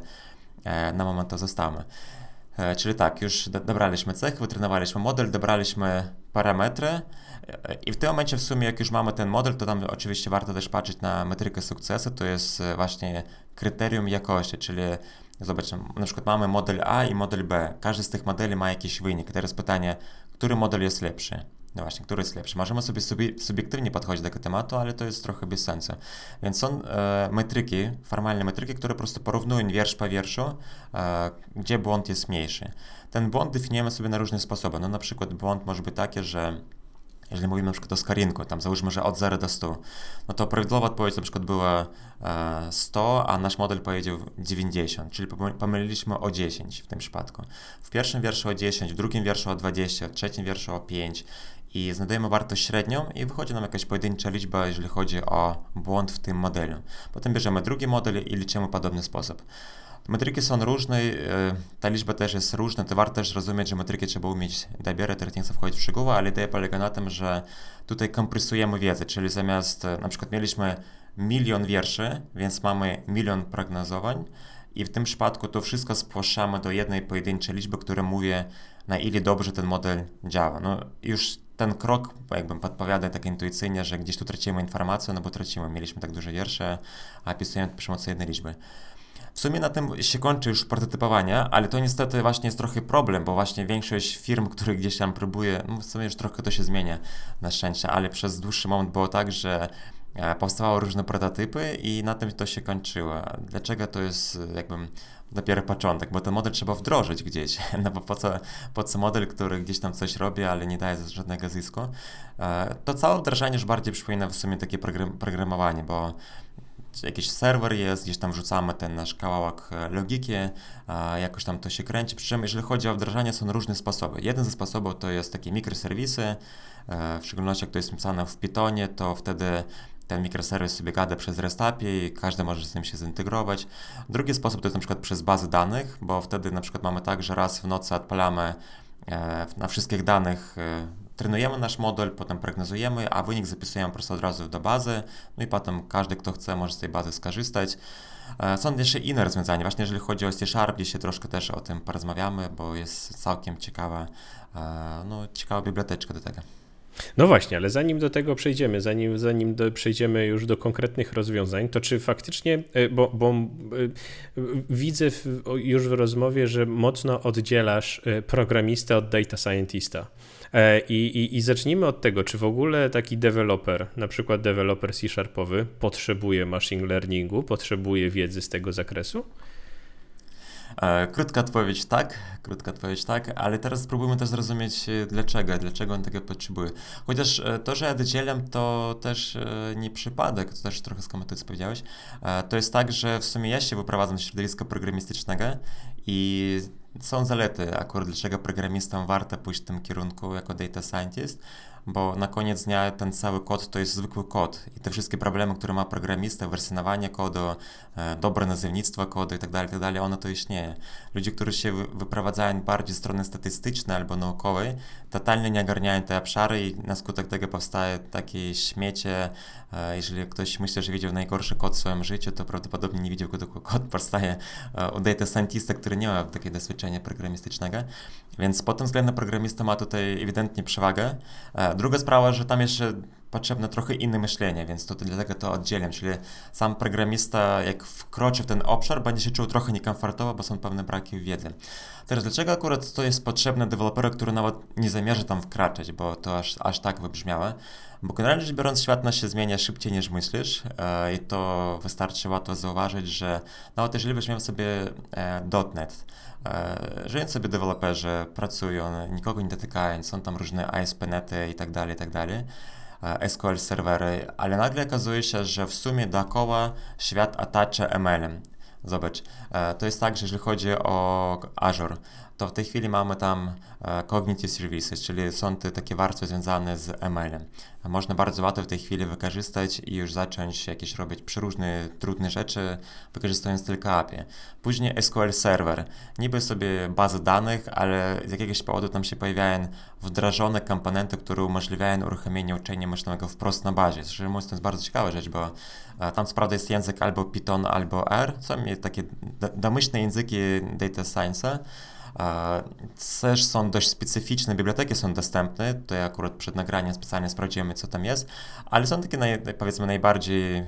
na moment to zostawmy. Czyli tak, już dobraliśmy cechy, wytrenowaliśmy model, dobraliśmy parametry, i w tym momencie w sumie, jak już mamy ten model, to tam oczywiście warto też patrzeć na metrykę sukcesu, to jest e, właśnie kryterium jakości, czyli zobaczmy, na przykład mamy model A i model B. Każdy z tych modeli ma jakiś wynik. Teraz pytanie, który model jest lepszy? No właśnie, który jest lepszy? Możemy sobie subiektywnie podchodzić do tego tematu, ale to jest trochę bez sensu. Więc są e, metryki, formalne metryki, które po prostu porównują wiersz po wierszu, e, gdzie błąd jest mniejszy. Ten błąd definiujemy sobie na różne sposoby. No na przykład błąd może być taki, że jeżeli mówimy na przykład o skarinku, tam załóżmy, że od 0 do 100, no to prawidłowa odpowiedź na przykład była 100, e, a nasz model powiedział 90, czyli pomyliliśmy o 10 w tym przypadku. W pierwszym wierszu o 10, w drugim wierszu o 20, w trzecim wierszu o 5 i znajdujemy wartość średnią i wychodzi nam jakaś pojedyncza liczba, jeżeli chodzi o błąd w tym modelu. Potem bierzemy drugi model i liczymy w podobny sposób. Metryki są różne, e, ta liczba też jest różna, to warto też rozumieć, że metryki trzeba umieć dobierać, teraz nie chcę wchodzić w szczegóły, ale idea polega na tym, że tutaj kompresujemy wiedzę, czyli zamiast, na przykład mieliśmy milion wierszy, więc mamy milion prognozowań i w tym przypadku to wszystko spłaszczamy do jednej pojedynczej liczby, która mówi, na ile dobrze ten model działa. No już ten krok jakbym podpowiada tak intuicyjnie, że gdzieś tu tracimy informację, no bo tracimy, mieliśmy tak duże wiersze, a pisujemy przy pomocy jednej liczby. W sumie na tym się kończy już prototypowanie, ale to niestety właśnie jest trochę problem, bo właśnie większość firm, które gdzieś tam próbuje, no w sumie już trochę to się zmienia na szczęście, ale przez dłuższy moment było tak, że e, powstawały różne prototypy i na tym to się kończyło. Dlaczego to jest jakbym dopiero początek, bo ten model trzeba wdrożyć gdzieś, (laughs) no bo po co, po co model, który gdzieś tam coś robi, ale nie daje żadnego zysku. E, to całe wdrażanie już bardziej przypomina w sumie takie programowanie, bo jakiś serwer jest, gdzieś tam wrzucamy ten nasz kawałek e, logiki, jakoś tam to się kręci. Przy czym, jeżeli chodzi o wdrażanie, są różne sposoby. Jeden ze sposobów to jest takie mikroserwisy, e, w szczególności jak to jest napisane w Pythonie, to wtedy ten mikroserwis sobie gada przez REST API i każdy może z tym się zintegrować. Drugi sposób to jest na przykład przez bazy danych, bo wtedy na przykład mamy tak, że raz w nocy odpalamy e, na wszystkich danych trenujemy nasz model, potem prognozujemy, a wynik zapisujemy po prostu od razu do bazy, no i potem każdy, kto chce, może z tej bazy skorzystać. E, są jeszcze inne rozwiązania, właśnie jeżeli chodzi o C Sharp, dzisiaj troszkę też o tym porozmawiamy, bo jest całkiem ciekawa, e, no, ciekawa biblioteczka do tego. No właśnie, ale zanim do tego przejdziemy, zanim, zanim do, przejdziemy już do konkretnych rozwiązań, to czy faktycznie, e, bo, bo widzę w, już w rozmowie, że mocno oddzielasz programistę od data scientista. E, I, i, I zacznijmy od tego, czy w ogóle taki deweloper, na przykład deweloper C-sharpowy, potrzebuje machine learningu, potrzebuje wiedzy z tego zakresu? E, krótka odpowiedź tak, krótka odpowiedź tak, ale teraz spróbujmy też zrozumieć e, dlaczego, dlaczego on tego potrzebuje. Chociaż to, że ja dodzielam, to też nie przypadek, to też trochę skomentuję, co powiedziałeś. To jest tak, że w sumie ja się wyprowadzam z środowiska programistycznego i są zalety akurat dlaczego programistom warto pójść w tym kierunku jako data scientist, bo na koniec dnia ten cały kod to jest zwykły kod i te wszystkie problemy, które ma programista, wersjonowanie kodu, e, dobre nazewnictwo kodu i tak dalej, tak one to istnieje. Ludzie, którzy się wyprowadzają bardziej z strony statystycznej albo naukowej, totalnie nie ogarniają te obszary i na skutek tego powstaje takie śmiecie. E, jeżeli ktoś myśli, że widział najgorszy kod w swoim życiu, to prawdopodobnie nie widział, kiedy kod powstaje e, u data scientista, który nie ma takiego doświadczenia programistycznego. Więc pod tym względem programista ma tutaj ewidentnie przewagę. Druga sprawa, że tam jeszcze potrzebne trochę inne myślenie, więc to dlatego to oddzielam, czyli sam programista jak wkroczy w ten obszar, będzie się czuł trochę niekomfortowo, bo są pewne braki wiedzy. Teraz dlaczego akurat to jest potrzebne deweloperowi, który nawet nie zamierza tam wkraczać, bo to aż, aż tak wybrzmiało? Bo generalnie rzecz biorąc, świat nasz się zmienia szybciej niż myślisz e, i to wystarczy łatwo zauważyć, że nawet jeżeli weźmiemy sobie e, .NET, e, żyją sobie deweloperzy, pracują, nikogo nie dotykają, są tam różne ASP.NETy i tak dalej, i tak dalej, SQL serwery, ale nagle okazuje się, że w sumie dookoła świat otacza ML-em. Zobacz, e, to jest tak, że jeżeli chodzi o Azure, to w tej chwili mamy tam e, Cognitive Services, czyli są te takie warstwy związane z ML-em. Można bardzo łatwo w tej chwili wykorzystać i już zacząć jakieś robić przeróżne trudne rzeczy, wykorzystując tylko API. Później SQL Server. Niby sobie bazy danych, ale z jakiegoś powodu tam się pojawiają wdrażane komponenty, które umożliwiają uruchomienie uczenia maszynowego wprost na bazie. Szczerze mówiąc, to jest bardzo ciekawa rzecz, bo e, tam sprawda jest język albo Python, albo R. Są takie domyślne języki data science. Też są dość specyficzne, biblioteki są dostępne, to ja akurat przed nagraniem specjalnie sprawdziłem, co tam jest, ale są takie naj, powiedzmy najbardziej e,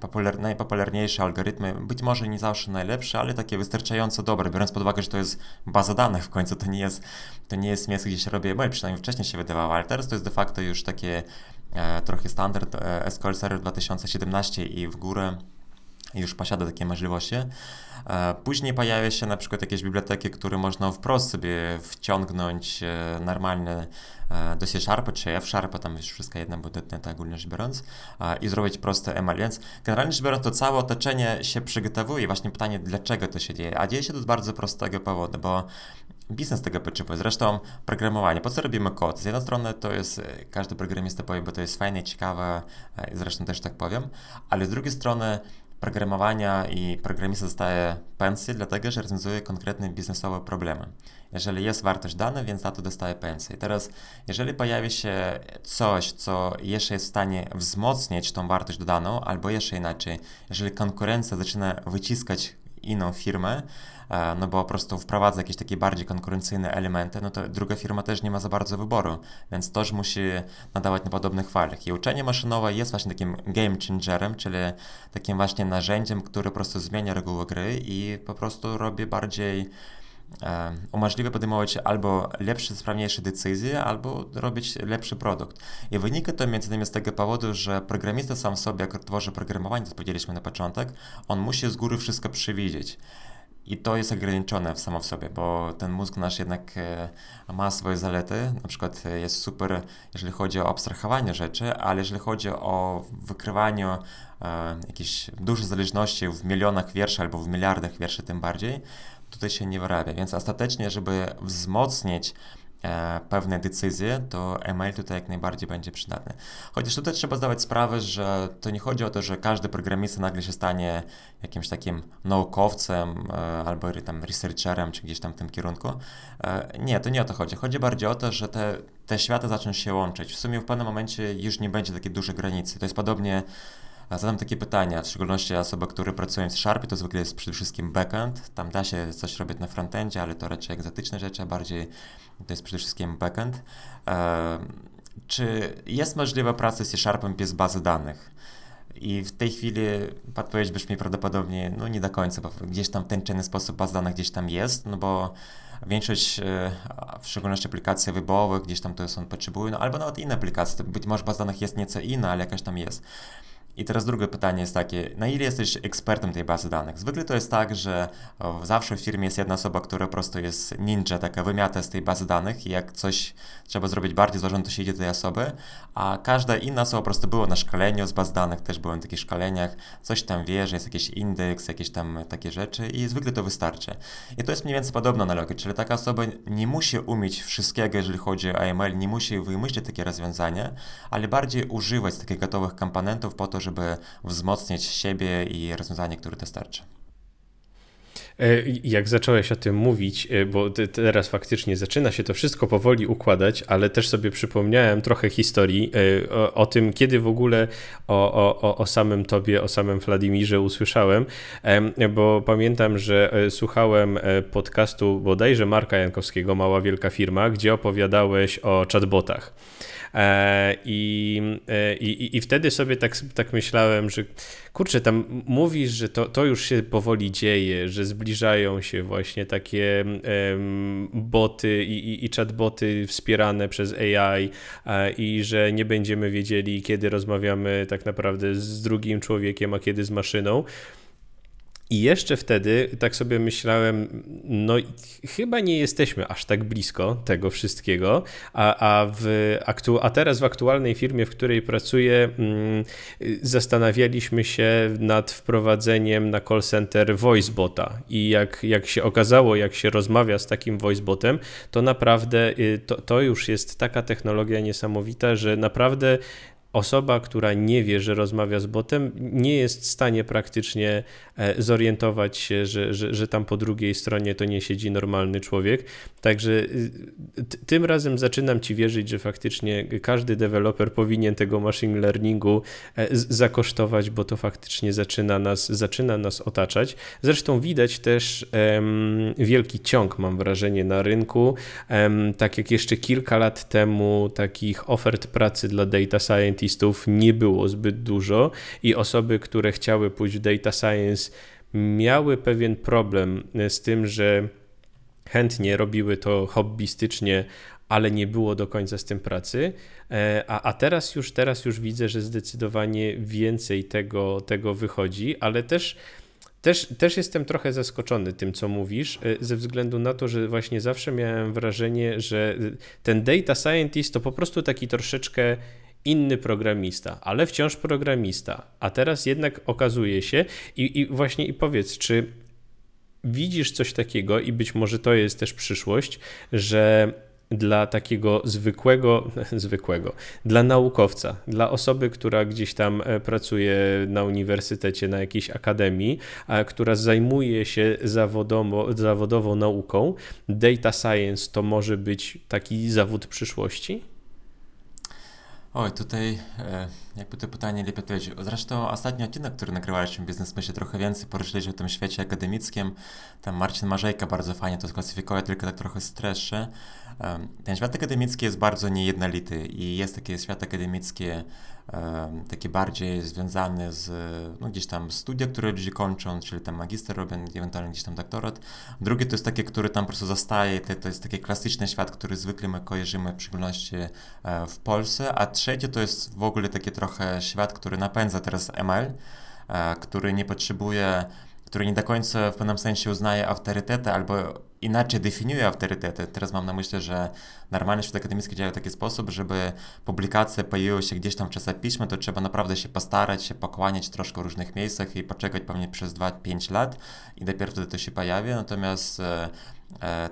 popular, najpopularniejsze algorytmy, być może nie zawsze najlepsze, ale takie wystarczająco dobre, biorąc pod uwagę, że to jest baza danych w końcu, to nie jest, to nie jest miejsce, gdzie się robi ML, przynajmniej wcześniej się wydawało, ale teraz to jest de facto już takie e, trochę standard e, SQL Server 2017 i w górę już posiada takie możliwości. E, później pojawia się na przykład jakieś biblioteki, które można wprost sobie wciągnąć e, normalne e, do C Sharpa czy F Sharpa, tam już wszystko jedno bo tak ogólnie rzecz biorąc, i zrobić proste ML. Więc generalnie rzecz biorąc, to całe otoczenie się przygotowuje. Właśnie pytanie, dlaczego to się dzieje? A dzieje się to z bardzo prostego powodu, bo biznes tego potrzebuje. Zresztą programowanie. Po co robimy kod? Z jednej strony to jest, każdy programista powie, bo to jest fajne, ciekawe, zresztą też tak powiem, ale z drugiej strony programowania i programista dostaje pensję, dlatego że rozwiązuje konkretne biznesowe problemy. Jeżeli jest wartość dana, więc za to dostaje pensję. I teraz, jeżeli pojawi się coś, co jeszcze jest w stanie wzmocnić tą wartość dodaną, albo jeszcze inaczej, jeżeli konkurencja zaczyna wyciskać inną firmę, no bo po prostu wprowadza jakieś takie bardziej konkurencyjne elementy, no to druga firma też nie ma za bardzo wyboru, więc też musi nadawać na podobnych falach. I uczenie maszynowe jest właśnie takim game changerem, czyli takim właśnie narzędziem, które po prostu zmienia reguły gry i po prostu robi bardziej e, umożliwia podejmować albo lepsze, sprawniejsze decyzje, albo robić lepszy produkt. I wynika to między innymi z tego powodu, że programista sam sobie, jak tworzy programowanie, to powiedzieliśmy na początek, on musi z góry wszystko przewidzieć. I to jest ograniczone samo w sobie, bo ten mózg nasz jednak e, ma swoje zalety. Na przykład e, jest super, jeżeli chodzi o abstrahowanie rzeczy, ale jeżeli chodzi o wykrywanie e, jakichś dużych zależności w milionach wierszy albo w miliardach wierszy tym bardziej, tutaj się nie wyrabia. Więc ostatecznie, żeby wzmocnić pewne decyzje, to email tutaj jak najbardziej będzie przydatny. Chociaż tutaj trzeba zdawać sprawę, że to nie chodzi o to, że każdy programista nagle się stanie jakimś takim naukowcem e, albo tam researcherem, czy gdzieś tam w tym kierunku. E, nie, to nie o to chodzi. Chodzi bardziej o to, że te, te światy zaczną się łączyć. W sumie w pewnym momencie już nie będzie takiej dużej granicy. To jest podobnie Zadam takie pytania, w szczególności osoby, które pracują w Sharpie, to zwykle jest przede wszystkim backend. Tam da się coś robić na frontendzie, ale to raczej egzotyczne rzeczy, a bardziej to jest przede wszystkim backend. Czy jest możliwa praca z C-Sharpem bez bazy danych? I w tej chwili odpowiedź brzmi prawdopodobnie, no nie do końca, bo gdzieś tam ten czynny sposób baz danych gdzieś tam jest, no bo większość, e, w szczególności aplikacji webowych, gdzieś tam to są potrzebują, no albo nawet inne aplikacje, być może baz danych jest nieco inna, ale jakaś tam jest. I teraz drugie pytanie jest takie, na ile jesteś ekspertem tej bazy danych? Zwykle to jest tak, że zawsze w firmie jest jedna osoba, która po prostu jest ninja, taka wymiata z tej bazy danych i jak coś trzeba zrobić bardziej złożone, to się idzie do tej osoby, a każda inna osoba po prostu była na szkoleniu z baz danych, też byłem w takich szkoleniach, coś tam wie, że jest jakiś indeks, jakieś tam takie rzeczy i zwykle to wystarczy. I to jest mniej więcej podobna analogia, czyli taka osoba nie musi umieć wszystkiego, jeżeli chodzi o AML, nie musi wymyślić takie rozwiązania, ale bardziej używać takich gotowych komponentów po to, żeby wzmocnić siebie i rozwiązanie, które dostarczy. E, jak zacząłeś o tym mówić, e, bo teraz faktycznie zaczyna się to wszystko powoli układać, ale też sobie przypomniałem trochę historii e, o, o tym, kiedy w ogóle o, o, o samym tobie, o samym Wladimirze usłyszałem, bo pamiętam, że słuchałem podcastu bodajże Marka Jankowskiego, Mała Wielka Firma, gdzie opowiadałeś o chatbotach. E, I, e, i, I wtedy sobie tak, tak myślałem, że kurczę, tam mówisz, że to, to już się powoli dzieje, że zbliżają się właśnie takie boty i, i, i chatboty wspierane przez AI a, i że nie będziemy wiedzieli, kiedy rozmawiamy tak naprawdę z drugim człowiekiem, a kiedy z maszyną. I jeszcze wtedy tak sobie myślałem, no chyba nie jesteśmy aż tak blisko tego wszystkiego, a, a, w aktu a teraz w aktualnej firmie, w której pracuję, mm, zastanawialiśmy się nad wprowadzeniem na call center voicebota. I jak, jak się okazało, jak się rozmawia z takim voicebotem, to naprawdę y, to, to już jest taka technologia niesamowita, że naprawdę osoba, która nie wie, że rozmawia z botem, nie jest w stanie praktycznie e, zorientować się, że, że, że tam po drugiej stronie to nie siedzi normalny człowiek. Także y, tym razem zaczynam ci wierzyć, że faktycznie każdy deweloper powinien tego machine learningu e, zakosztować, bo to faktycznie zaczyna nas, zaczyna nas otaczać. Zresztą widać też um, wielki ciąg, mam wrażenie, na rynku. Um, tak jak jeszcze kilka lat temu takich ofert pracy dla data scientist scientistów nie było zbyt dużo i osoby, które chciały pójść w data science, miały pewien problem z tym, że chętnie robiły to hobbystycznie, ale nie było do końca z tym pracy. E, a, a teraz już teraz już widzę, że zdecydowanie więcej tego, tego wychodzi, ale też. Też, też jestem trochę zaskoczony tym, co mówisz, e, ze względu na to, że właśnie zawsze miałem wrażenie, że ten data scientist to po prostu taki troszeczkę inny programista, ale wciąż programista. A teraz jednak okazuje się, i, i właśnie i powiedz, czy widzisz coś takiego, i być może to jest też przyszłość, że dla takiego zwykłego, (laughs) zwykłego, dla naukowca, dla osoby, która gdzieś tam e, pracuje na uniwersytecie, na jakiejś akademii, która zajmuje się zawodowo, zawodowo nauką, data science to może być taki zawód przyszłości? Oj, tutaj e, jakby to pytanie lepiej odpowiedzieć. Zresztą ostatni odcinek, który nagrywaliśmy w Biznesmesie, trochę więcej poruszyliśmy o tym świecie akademickim. Tam Marcin Marzejka bardzo fajnie to sklasyfikuje, tylko tak trochę streszy. Ten świat akademicki jest bardzo niejednolity i jest taki świat akademicki taki bardziej związany z no, gdzieś tam studia, które ludzie kończą, czyli tam magister robią, ewentualnie gdzieś tam doktorat. Drugi to jest taki, który tam po prostu zostaje, to, to jest taki klasyczny świat, który zwykle my kojarzymy w szczególności e, w Polsce, a trzeci to jest w ogóle taki trochę świat, który napędza teraz ML, e, który nie potrzebuje który nie do końca w pewnym sensie uznaje autorytety albo inaczej definiuje autorytety. Teraz mam na myśli, że normalny świat akademicki działa w taki sposób, żeby publikacje pojawiły się gdzieś tam w czasopiśmie, to trzeba naprawdę się postarać, się pokłaniać troszkę w różnych miejscach i poczekać pewnie przez 2-5 lat i dopiero wtedy to się pojawi. Natomiast e,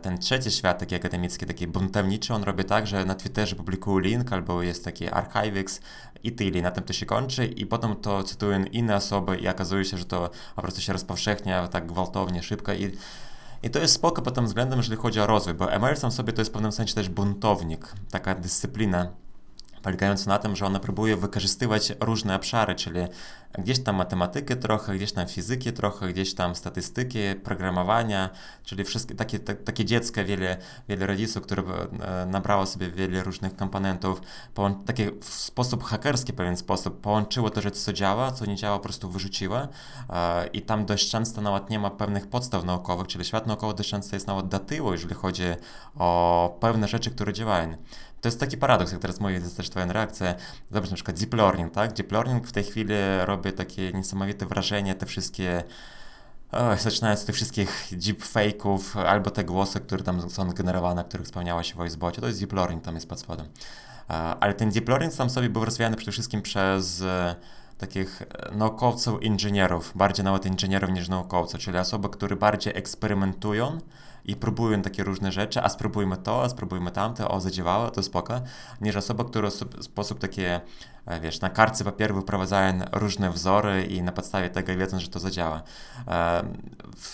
ten trzeci świat taki akademicki, taki buntowniczy, on robi tak, że na Twitterze publikuje link albo jest taki archivex i tyle, na tym to się kończy i potem to cytują inne osoby i okazuje się, że to po prostu się rozpowszechnia tak gwałtownie, szybko i i to jest spoko pod tym względem, jeżeli chodzi o rozwój, bo ML sam sobie to jest w pewnym sensie też buntownik, taka dyscyplina, polegająca na tym, że ona próbuje wykorzystywać różne obszary, czyli gdzieś tam matematykę trochę, gdzieś tam fizykę trochę, gdzieś tam statystyki, programowania, czyli wszystkie takie, te, takie dziecko, wiele, wiele rodziców, które e, nabrało sobie wiele różnych komponentów, takie w sposób hakerski pewien sposób połączyło to, że co działa, co nie działa, po prostu wyrzuciło e, i tam dość często nawet nie ma pewnych podstaw naukowych, czyli świat naukowy dość często jest nawet do tyłu, jeżeli chodzi o pewne rzeczy, które działają. To jest taki paradoks, jak teraz mówię, to jest też twoja reakcja. Zobacz na przykład deep learning, tak? Deep learning w tej chwili robi takie niesamowite wrażenie, te wszystkie zaczynając od tych wszystkich deepfake'ów, albo te głosy, które tam są generowane, których wspomniałaś w VoiceBocie, to jest deep learning, tam jest pod spodem. Ale ten deep learning sam sobie był rozwijany przede wszystkim przez e, takich e, naukowców, inżynierów, bardziej nawet inżynierów niż naukowców, czyli osoby, które bardziej eksperymentują, i próbują takie różne rzeczy, a spróbujmy to, a spróbujmy tamte, o zadziałało, to spoko, niż osoba, która w sposób takie, e, wiesz, na kartce papieru wyprowadzają różne wzory i na podstawie tego wiedzą, że to zadziała. E,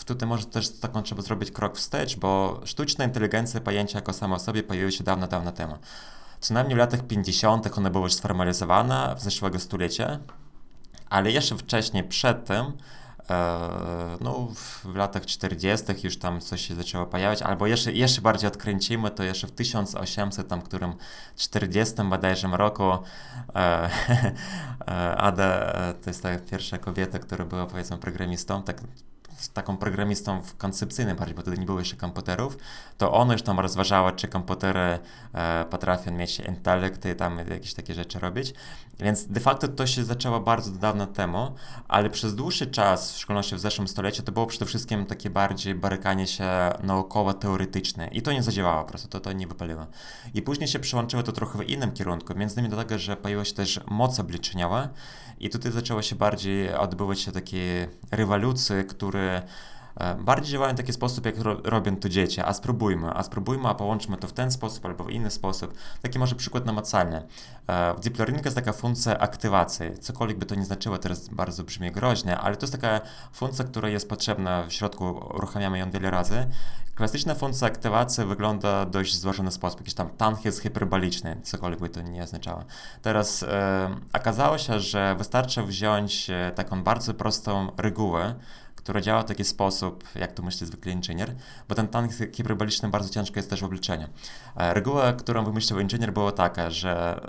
tutaj może też taką trzeba zrobić krok wstecz, bo sztuczna inteligencja, pojęcia jako sama w sobie pojawiły się dawno, dawno temu. Co najmniej w latach 50. ona była już sformalizowana w zeszłego stulecia, ale jeszcze wcześniej, przed tym, no, w latach 40. już tam coś się zaczęło pojawiać, albo jeszcze, jeszcze bardziej odkręcimy, to jeszcze w 1800, tam którym 40 bodajże roku e, (laughs) e, Ada, to jest ta pierwsza kobieta, która była powiedzmy programistą, tak taką programistą koncepcyjnym bardziej, bo wtedy nie było jeszcze komputerów, to ona już tam rozważała, czy komputery e, potrafią mieć intelekt i tam jakieś takie rzeczy robić. Więc de facto to się zaczęło bardzo dawno temu, ale przez dłuższy czas, w szczególności w zeszłym stuleciu, to było przede wszystkim takie bardziej barykanie się naukowo-teoretyczne i to nie zadziałało po prostu, to, to nie wypaliło. I później się przełączyło to trochę w innym kierunku, między innymi dlatego, że pojawiła się też moc obliczeniowa i tutaj zaczęło się bardziej odbywać się takie rewolucje, które e, bardziej działają w taki sposób, jak ro robią to dzieci, a spróbujmy, a spróbujmy, a połączmy to w ten sposób albo w inny sposób. Taki może przykład namacalny. E, w deep jest taka funkcja aktywacji, cokolwiek by to nie znaczyło, teraz bardzo brzmi groźnie, ale to jest taka funkcja, która jest potrzebna w środku, uruchamiamy ją wiele razy. Klasyczna funkcja aktywacji wygląda dość złożony sposób, jakiś tam tank hyperboliczny, cokolwiek by to nie oznaczało. Teraz e, okazało się, że wystarczy wziąć e, taką bardzo prostą regułę, która działa w taki sposób, jak to myśli zwykły inżynier, bo ten tank hiperboliczny bardzo ciężko jest też w obliczeniu. E, reguła, którą wymyślił inżynier była taka, że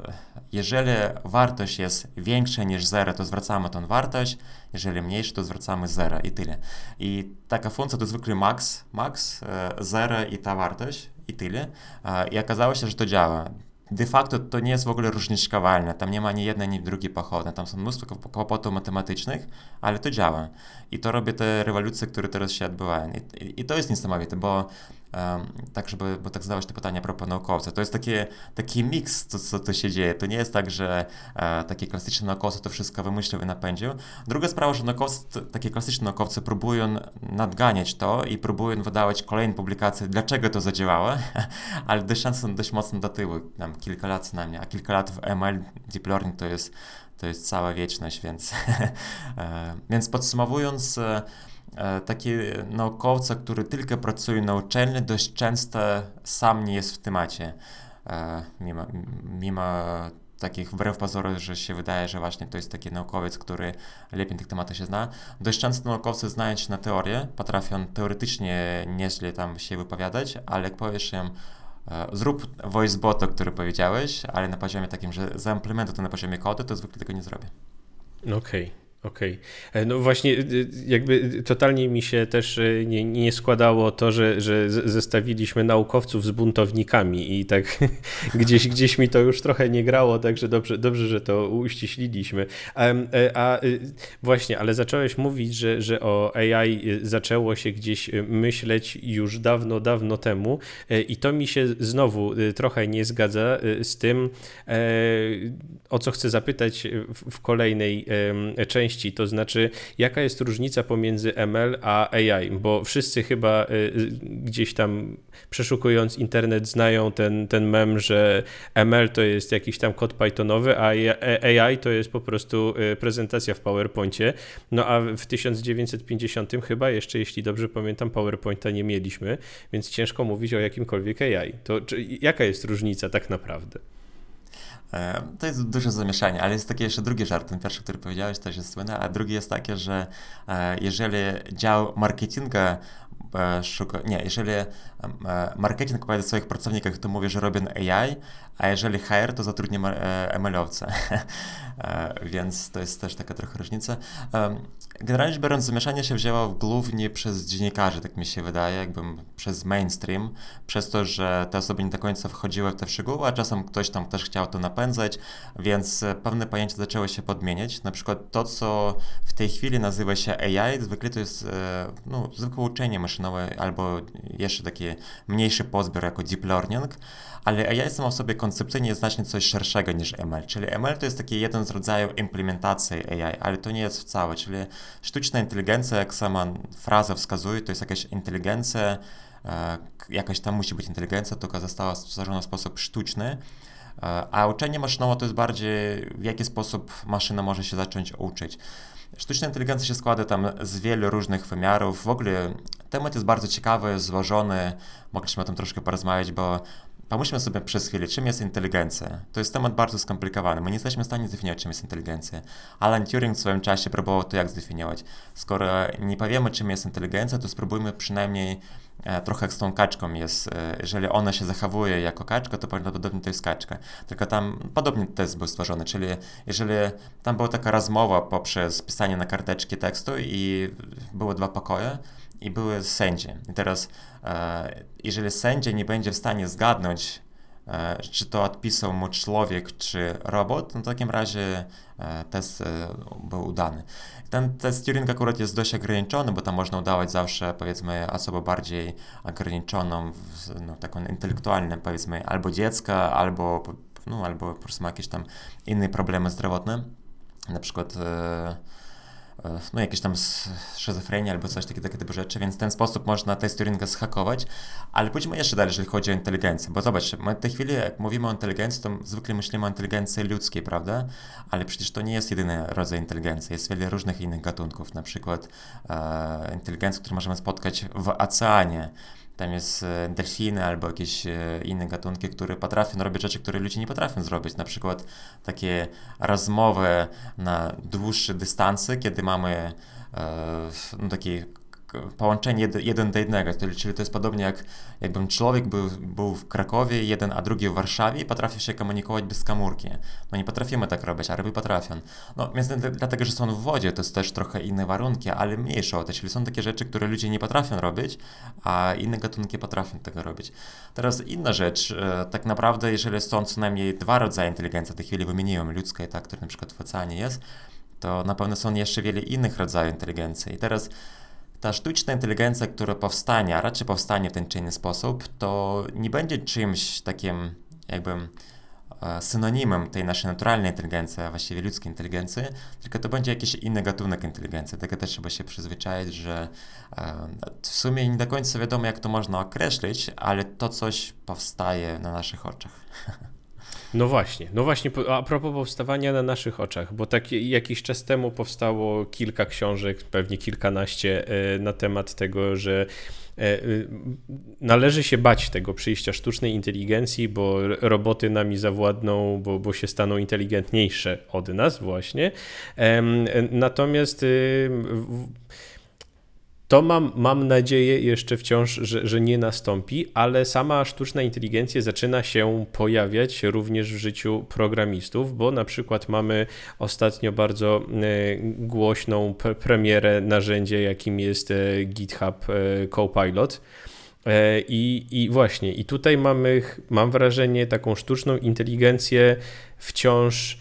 jeżeli wartość jest większa niż 0, to zwracamy tą wartość, jeżeli mniejsza, to zwracamy 0 i tyle. I taka funkcja to zwykły max, max, 0 e, i ta wartość i tyle. E, I okazało się, że to działa de facto to nie jest w ogóle różniczkowalne. Tam nie ma ani jednej, ani drugiej pochodne. Tam są mnóstwo kłopotów matematycznych, ale to działa. I to robi te rewolucje, które teraz się odbywają. I, i, i to jest niesamowite, bo tak, żeby, bo tak zadałeś te pytania propos naukowca. To jest taki, taki miks, co, co tu się dzieje. To nie jest tak, że e, taki klasyczny naukowcy to wszystko wymyślił i napędził. Druga sprawa, że naukowcy, takie klasyczne naukowcy próbują nadganiać to i próbują wydawać kolejne publikacje, dlaczego to zadziałało, (laughs) ale często są dość mocno do tyłu, tam kilka lat na mnie, a kilka lat w ML Deep Learning to jest, to jest cała wieczność, więc, (laughs) e, więc podsumowując, E, taki naukowca, który tylko pracuje na uczelni, dość często sam nie jest w temacie. E, mimo, mimo takich wbrew pozorom, że się wydaje, że właśnie to jest taki naukowiec, który lepiej tych tematów się zna. Dość często naukowcy znają się na teorię, potrafią teoretycznie nieźle tam się wypowiadać, ale jak powiesz im, e, zrób voice bota, który powiedziałeś, ale na poziomie takim, że zaimplementuj to na poziomie kodu, to zwykle tego nie zrobię. Okej. Okay. Okej. Okay. E, no właśnie, y, y, jakby totalnie mi się też y, nie, nie składało to, że, że zestawiliśmy naukowców z buntownikami i tak (laughs) gdzieś, gdzieś mi to już trochę nie grało, także dobrze, dobrze że to uściśliliśmy. A, e, a właśnie, ale zacząłeś mówić, że, że o AI zaczęło się gdzieś myśleć już dawno, dawno temu e, i to mi się znowu trochę nie zgadza z tym, o co chcę zapytać w kolejnej części części, to znaczy jaka jest różnica pomiędzy ML a AI, bo wszyscy chyba y, y, gdzieś tam przeszukując internet znają ten, ten mem, że ML to jest jakiś tam kod Pythonowy, a AI to jest po prostu y, prezentacja w PowerPoincie. No a w 1950 chyba jeszcze, jeśli dobrze pamiętam, PowerPointa nie mieliśmy, więc ciężko mówić o jakimkolwiek AI. To czy, jaka jest różnica tak naprawdę? E, to jest duże zamieszanie, ale jest taki jeszcze drugi żart. Ten pierwszy, który powiedziałeś, też jest słynny, a drugi jest taki, że e, jeżeli dział marketinga e, szuka, nie, jeżeli marketing powie do swoich pracowników, to mówi, że robią AI, a jeżeli HR, to zatrudnia ML-owca. (laughs) Więc to jest też taka trochę różnica. Generalnie rzecz biorąc, zamieszanie się wzięło głównie przez dziennikarzy, tak mi się wydaje, jakby przez mainstream, przez to, że te osoby nie do końca wchodziły w te szczegóły, a czasem ktoś tam też chciał to napędzać, więc pewne pojęcia zaczęły się podmieniać. Na przykład to, co w tej chwili nazywa się AI, zwykle to jest e, no, zwykłe uczenie maszynowe albo jeszcze taki mniejszy pozbiór jako deep learning, ale AI samo w sobie koncepcyjnie jest znacznie coś szerszego niż ML, czyli ML to jest taki jeden z rodzajów implementacji AI, ale to nie jest wcale, czyli sztuczna inteligencja, jak sama fraza wskazuje, to jest jakaś inteligencja, e, jakaś tam musi być inteligencja, tylko została stworzona w sposób sztuczny, e, a uczenie maszynowe to jest bardziej w jaki sposób maszyna może się zacząć uczyć. Sztuczna inteligencja się składa tam z wielu różnych wymiarów. W ogóle temat jest bardzo ciekawy, złożony. Mogliśmy o tym troszkę porozmawiać, bo Pomyślmy sobie przez chwilę, czym jest inteligencja. To jest temat bardzo skomplikowany. My nie jesteśmy w stanie zdefiniować, czym jest inteligencja. Alan Turing w swoim czasie próbował to jak zdefiniować. Skoro nie powiemy, czym jest inteligencja, to spróbujmy przynajmniej e, trochę jak z tą kaczką jest. E, jeżeli ona się zachowuje jako kaczka, to prawdopodobnie to jest kaczka. Tylko tam podobnie test był stworzony, czyli jeżeli tam była taka rozmowa poprzez pisanie na karteczki tekstu i były dwa pokoje, i były sędzie. I teraz, e, jeżeli sędzia nie będzie w stanie zgadnąć, e, czy to odpisał mu człowiek, czy robot, no w takim razie e, test był udany. Ten test Turing akurat jest dość ograniczony, bo tam można udawać zawsze, powiedzmy, osobę bardziej ograniczoną, no, taką intelektualną, powiedzmy, albo dziecka, albo, no, albo po prostu ma jakieś tam inne problemy zdrowotne. Na przykład E, no jakieś tam schizofrenia albo coś takiego, typu rzeczy, więc w ten sposób można test Turinga zhakować, ale pójdźmy jeszcze dalej, jeżeli chodzi o inteligencję, bo zobacz, my w tej chwili jak mówimy o inteligencji, to zwykle myślimy o inteligencji ludzkiej, prawda? Ale przecież to nie jest jedyny rodzaj inteligencji, jest wiele różnych innych gatunków, na przykład e, inteligencji, które możemy spotkać w oceanie, tam jest e, delfiny albo jakieś e, inne gatunki, które potrafią robić rzeczy, które ludzie nie potrafią zrobić. Na przykład takie rozmowy na dłuższe dystanse, kiedy mamy e, no, taki połączenie jed, jeden do jednego, czyli to jest podobnie jak jakbym człowiek był, był w Krakowie, jeden a drugi w Warszawie i potrafił się komunikować bez komórki. No nie potrafimy tak robić, a ryby potrafią. No więc dlatego, że są w wodzie, to jest też trochę inne warunki, ale mniejsze o to, czyli są takie rzeczy, które ludzie nie potrafią robić, a inne gatunki potrafią tego robić. Teraz inna rzecz, e, tak naprawdę jeżeli są co najmniej dwa rodzaje inteligencji, w tej chwili wymieniłem ludzka i ta, która na przykład w oceanie jest, to na pewno są jeszcze wiele innych rodzajów inteligencji. I teraz ta sztuczna inteligencja, która powstanie, a raczej powstanie w ten czy inny sposób, to nie będzie czymś takim jakby e, synonimem tej naszej naturalnej inteligencji, a właściwie ludzkiej inteligencji, tylko to będzie jakiś inny gatunek inteligencji. Tego też trzeba się przyzwyczaić, że e, w sumie nie do końca wiadomo, jak to można określić, ale to coś powstaje na naszych oczach. (laughs) No właśnie, no właśnie, a propos powstawania na naszych oczach, bo tak jakiś czas temu powstało kilka książek, pewnie kilkanaście, e, na temat tego, że e, należy się bać tego przyjścia sztucznej inteligencji, bo roboty nami zawładną, bo, bo się staną inteligentniejsze od nas właśnie. Natomiast y, to mam, mam nadzieję jeszcze wciąż, że, że nie nastąpi, ale sama sztuczna inteligencja zaczyna się pojawiać również w życiu programistów, bo na przykład mamy ostatnio bardzo e, głośną premierę narzędzia, jakim jest e, GitHub e, Copilot. I, I właśnie, i tutaj mamy, mam wrażenie, taką sztuczną inteligencję wciąż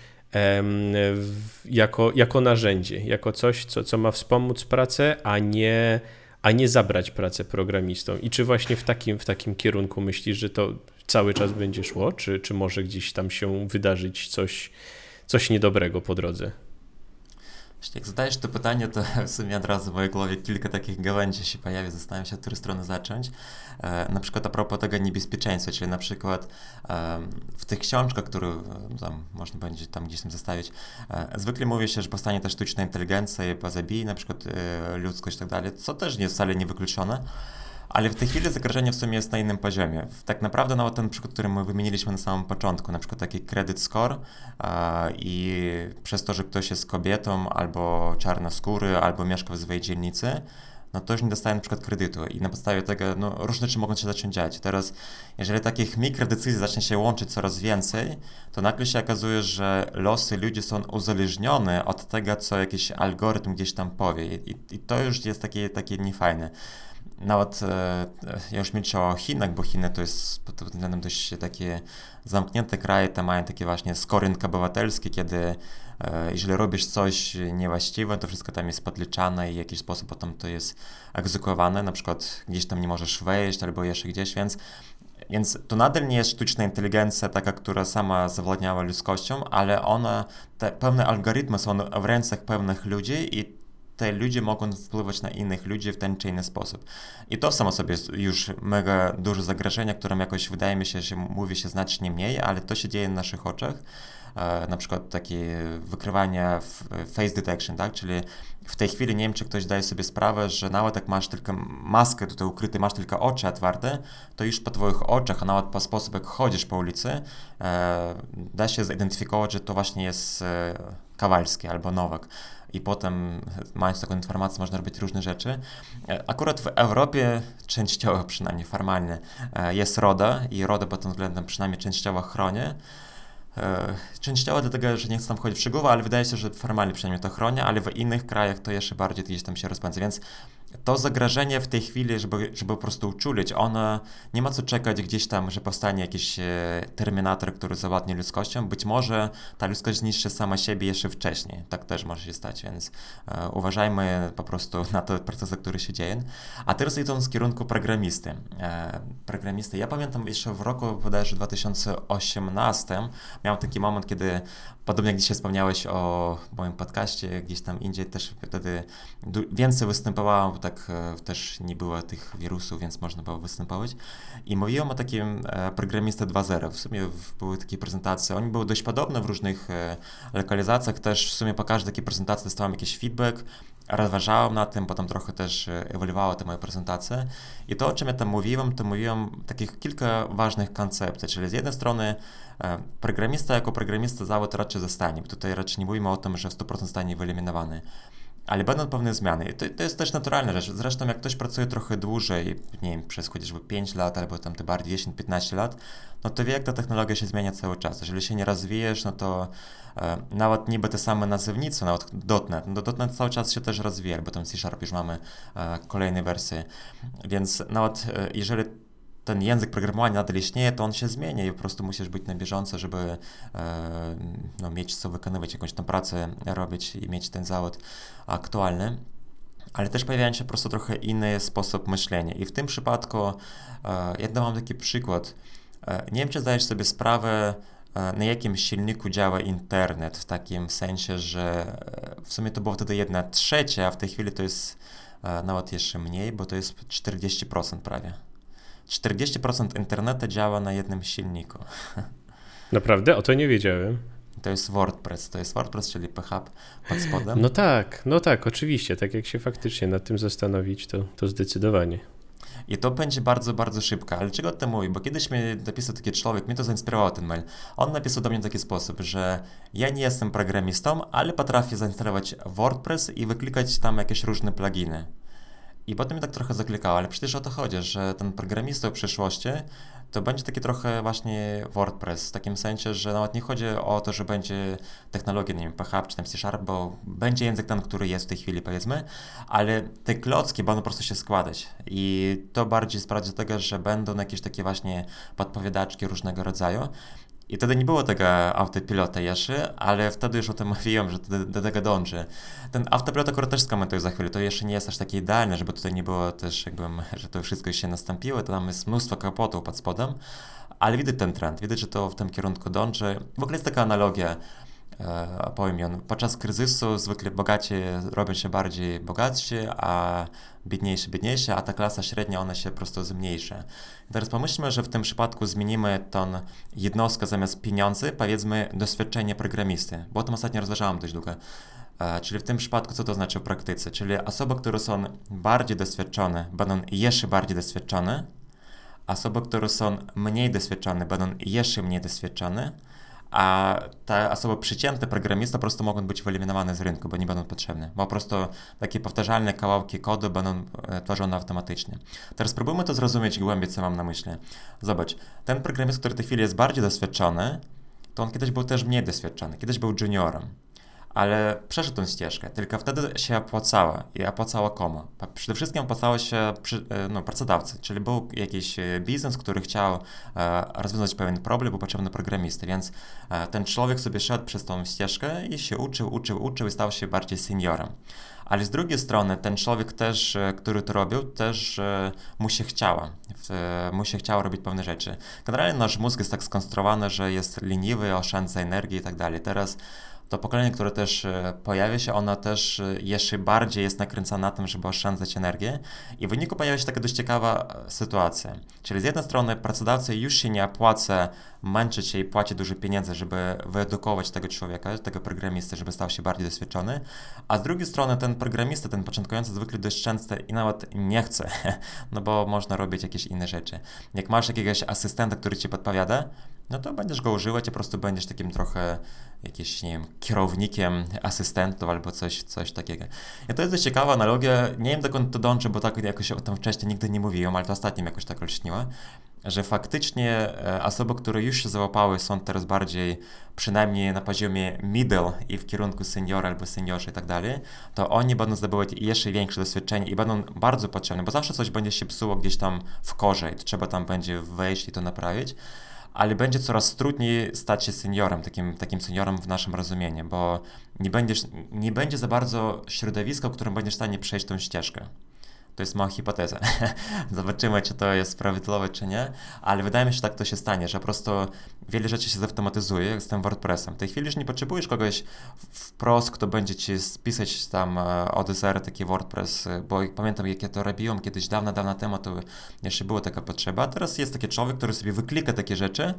jako, jako narzędzie, jako coś, co, co ma wspomóc pracę, a nie, a nie zabrać pracę programistom. I czy właśnie w takim, w takim kierunku myślisz, że to cały czas będzie szło, czy, czy może gdzieś tam się wydarzyć coś, coś niedobrego po drodze? Jak zadajesz to pytanie, to (laughs) w sumie od razu w mojej głowie kilka takich gałęzi się pojawia, zastanawiam się, od której strony zacząć. E, na przykład a propos tego niebezpieczeństwa, czyli na przykład e, w tych książkach, które e, tam można będzie tam gdzieś tam zostawić, e, zwykle mówi się, że powstanie ta sztuczna inteligencja i pozabije na przykład e, ludzkość i tak dalej, co też nie jest wcale niewykluczone. Ale w tej chwili zagrożenie w sumie jest na innym poziomie. Tak naprawdę nawet ten przykład, który my wymieniliśmy na samym początku, na przykład taki credit score i przez to, że ktoś jest kobietą albo czarnoskóry, albo mieszka w swojej dzielnicy, no to już nie dostaje na przykład kredytu i na podstawie tego no, różne rzeczy mogą się zacząć dziać. Teraz, jeżeli takich mikrodecyzji zacznie się łączyć coraz więcej, to nagle się okazuje, że losy ludzi są uzależnione od tego, co jakiś algorytm gdzieś tam powie i, i to już jest takie, takie niefajne nawet e, ja już milczę o Chinach, bo Chiny to jest pod względem dość takie zamknięte kraje, te mają takie właśnie skorynki obywatelskie, kiedy e, jeżeli robisz coś niewłaściwe, to wszystko tam jest podliczane i w jakiś sposób potem to jest egzekwowane, na przykład gdzieś tam nie możesz wejść albo jeszcze gdzieś, więc więc to nadal nie jest sztuczna inteligencja taka, która sama zawładniała ludzkością, ale ona, te pewne algorytmy są w rękach pewnych ludzi i te ludzie mogą wpływać na innych ludzi w ten czy inny sposób. I to samo sobie jest już mega duże zagrożenie, którym jakoś wydaje mi się, że mówi się znacznie mniej, ale to się dzieje na naszych oczach. E, na przykład takie wykrywanie face detection, tak? Czyli w tej chwili nie wiem, czy ktoś daje sobie sprawę, że nawet jak masz tylko maskę tutaj ukryty, masz tylko oczy otwarte, to już po twoich oczach, a nawet po sposób, jak chodzisz po ulicy, e, da się zidentyfikować, że to właśnie jest e, Kawalski albo Nowak. I potem mając taką informację można robić różne rzeczy. Akurat w Europie częściowo przynajmniej formalnie jest RODA i RODA pod tym względem przynajmniej częściowo chroni. Częściowo dlatego, że nie chcę tam wchodzić w szczegóły, ale wydaje się, że formalnie przynajmniej to chroni, ale w innych krajach to jeszcze bardziej gdzieś tam się rozpędza, więc to zagrożenie w tej chwili, żeby, żeby po prostu uczulić, ono nie ma co czekać gdzieś tam, że powstanie jakiś e, terminator, który zawładnie ludzkością. Być może ta ludzkość zniszczy sama siebie jeszcze wcześniej. Tak też może się stać, więc e, uważajmy po prostu (laughs) na te procesy, które się dzieją. A teraz idąc w kierunku programisty. E, programisty. Ja pamiętam jeszcze w roku bodajże 2018 miałem taki moment, kiedy podobnie jak dzisiaj wspomniałeś o moim podcaście, gdzieś tam indziej też wtedy więcej występowałem tak e, też nie było tych wirusów, więc można było występować. I mówiłem o takim e, programistę 2.0. W sumie były takie prezentacje. Oni były dość podobne w różnych e, lokalizacjach. Też w sumie po każdej takiej prezentacji dostałem jakiś feedback, rozważałem na tym, potem trochę też ewoluowały te moje prezentacje. I to, o czym ja tam mówiłem, to mówiłem takich kilka ważnych koncepcji, czyli z jednej strony programista jako programista zawód raczej zostanie. Tutaj raczej nie mówimy o tym, że w 100% zostanie wyeliminowany ale będą pewne zmiany. To, to jest też naturalna rzecz. Zresztą jak ktoś pracuje trochę dłużej, nie wiem, przez chociażby 5 lat albo tam te bardziej 10-15 lat, no to wie, jak ta technologia się zmienia cały czas. Jeżeli się nie rozwijesz, no to e, nawet niby te same nazewnice, nawet .NET, no .NET cały czas się też rozwija, bo tam C-Sharp już mamy e, kolejne wersje. Więc nawet e, jeżeli ten język programowania nadal istnieje, to on się zmienia i po prostu musisz być na bieżąco, żeby e, no, mieć co wykonywać, jakąś tam pracę robić i mieć ten zawód aktualny. Ale też pojawiają się po prostu trochę inny sposób myślenia. I w tym przypadku e, ja dam taki przykład. E, nie wiem, czy zdajesz sobie sprawę, na jakim silniku działa internet, w takim sensie, że w sumie to było wtedy jedna trzecia, a w tej chwili to jest nawet jeszcze mniej, bo to jest 40% prawie. 40% internetu działa na jednym silniku. (laughs) Naprawdę? O to nie wiedziałem. To jest WordPress, to jest WordPress, czyli PHP pod spodem. No tak, no tak, oczywiście. Tak jak się faktycznie nad tym zastanowić, to, to zdecydowanie. I to będzie bardzo, bardzo szybko. Ale czego o tym mówię? Bo kiedyś mi napisał taki człowiek, mnie to zainspirowało ten mail. On napisał do mnie w taki sposób, że ja nie jestem programistą, ale potrafię zainstalować WordPress i wyklikać tam jakieś różne pluginy. I potem mi tak trochę zaklikało, ale przecież o to chodzi, że ten programista w przyszłości to będzie taki trochę właśnie WordPress, w takim sensie, że nawet nie chodzi o to, że będzie technologia, nie wiem, PHP czy tam C Sharp, bo będzie język ten, który jest w tej chwili, powiedzmy, ale te klocki będą po prostu się składać. I to bardziej sprawdzi do tego, że będą jakieś takie właśnie podpowiadaczki różnego rodzaju i wtedy nie było tego autopilota jeszcze, ale wtedy już o tym (laughs) mówiłem, że do, do tego dąży. Ten autopilot akurat też skomentuję za chwilę, to jeszcze nie jest aż takie idealne, żeby tutaj nie było też jakby, (laughs) że to wszystko się nastąpiło, to tam jest mnóstwo kapotów pod spodem, ale widać ten trend, widać, że to w tym kierunku dąży. W ogóle jest taka analogia, e, ją, podczas kryzysu zwykle bogaci robią się bardziej bogatsi, a biedniejsi biedniejsi, a ta klasa średnia ona się po prostu zmniejsza. Teraz pomyślmy, że w tym przypadku zmienimy tą jednostkę zamiast pieniędzy, powiedzmy doświadczenie programisty, bo o tym ostatnio rozważałem dość długo. E, czyli w tym przypadku co to znaczy w praktyce? Czyli osoby, które są bardziej doświadczone, będą jeszcze bardziej doświadczone, osoby, które są mniej doświadczone, będą jeszcze mniej doświadczone, a te osoby przycięte programista po prostu mogą być wyeliminowane z rynku, bo nie będą potrzebne, bo po prostu takie powtarzalne kawałki kodu będą e, tworzone automatycznie. Teraz spróbujmy to zrozumieć głębiej, co mam na myśli. Zobacz, ten programista, który w tej chwili jest bardziej doświadczony, to on kiedyś był też mniej doświadczony, kiedyś był juniorem ale przeszedł tę ścieżkę, tylko wtedy się opłacała i opłacała komu? Przede wszystkim opłacało się przy, e, no, pracodawcy, czyli był jakiś e, biznes, który chciał e, rozwiązać pewien problem, był potrzebny programisty, więc e, ten człowiek sobie szedł przez tą ścieżkę i się uczył, uczył, uczył i stał się bardziej seniorem. Ale z drugiej strony ten człowiek też, e, który to robił, też mu się chciało, mu się chciało robić pewne rzeczy. Generalnie nasz mózg jest tak skonstruowany, że jest leniwy, oszczędza energii i tak dalej. Teraz to pokolenie, które też e, pojawia się, ono też e, jeszcze bardziej jest nakręcone na tym, żeby oszczędzać energię i w wyniku pojawia się taka dość ciekawa e, sytuacja. Czyli z jednej strony pracodawcy już się nie opłaca męczyć się i płacić dużo pieniędzy, żeby wyedukować tego człowieka, tego programisty, żeby stał się bardziej doświadczony, a z drugiej strony ten programista, ten początkujący zwykle dość często i nawet nie chce, (laughs) no bo można robić jakieś inne rzeczy. Jak masz jakiegoś asystenta, który ci podpowiada, no to będziesz go używać po prostu będziesz takim trochę jakimś, nie wiem, kierownikiem asystentów albo coś, coś takiego. I to jest dość ciekawa analogia, nie wiem dokąd to dąży, bo tak jakoś o tym wcześniej nigdy nie mówiłem, ale to ostatnim jakoś tak olśniło, że faktycznie e, osoby, które już się załapały, są teraz bardziej przynajmniej na poziomie middle i w kierunku seniora albo seniorzy i tak dalej, to oni będą zdobywać jeszcze większe doświadczenie i będą bardzo potrzebne, bo zawsze coś będzie się psuło gdzieś tam w korze i trzeba tam będzie wejść i to naprawić ale będzie coraz trudniej stać się seniorem, takim, takim seniorem w naszym rozumieniu, bo nie, będziesz, nie będzie za bardzo środowiska, w którym będziesz w stanie przejść tą ścieżkę. To jest mała hipoteza. (laughs) Zobaczymy, czy to jest prawidłowe, czy nie, ale wydaje mi się, że tak to się stanie, że po prostu wiele rzeczy się zautomatyzuje z tym WordPressem. W tej chwili już nie potrzebujesz kogoś wprost, kto będzie ci spisać tam e, od zera taki WordPress, e, bo pamiętam, jak ja to robiłem kiedyś dawno, dawno temu, to jeszcze była taka potrzeba. Teraz jest taki człowiek, który sobie wyklika takie rzeczy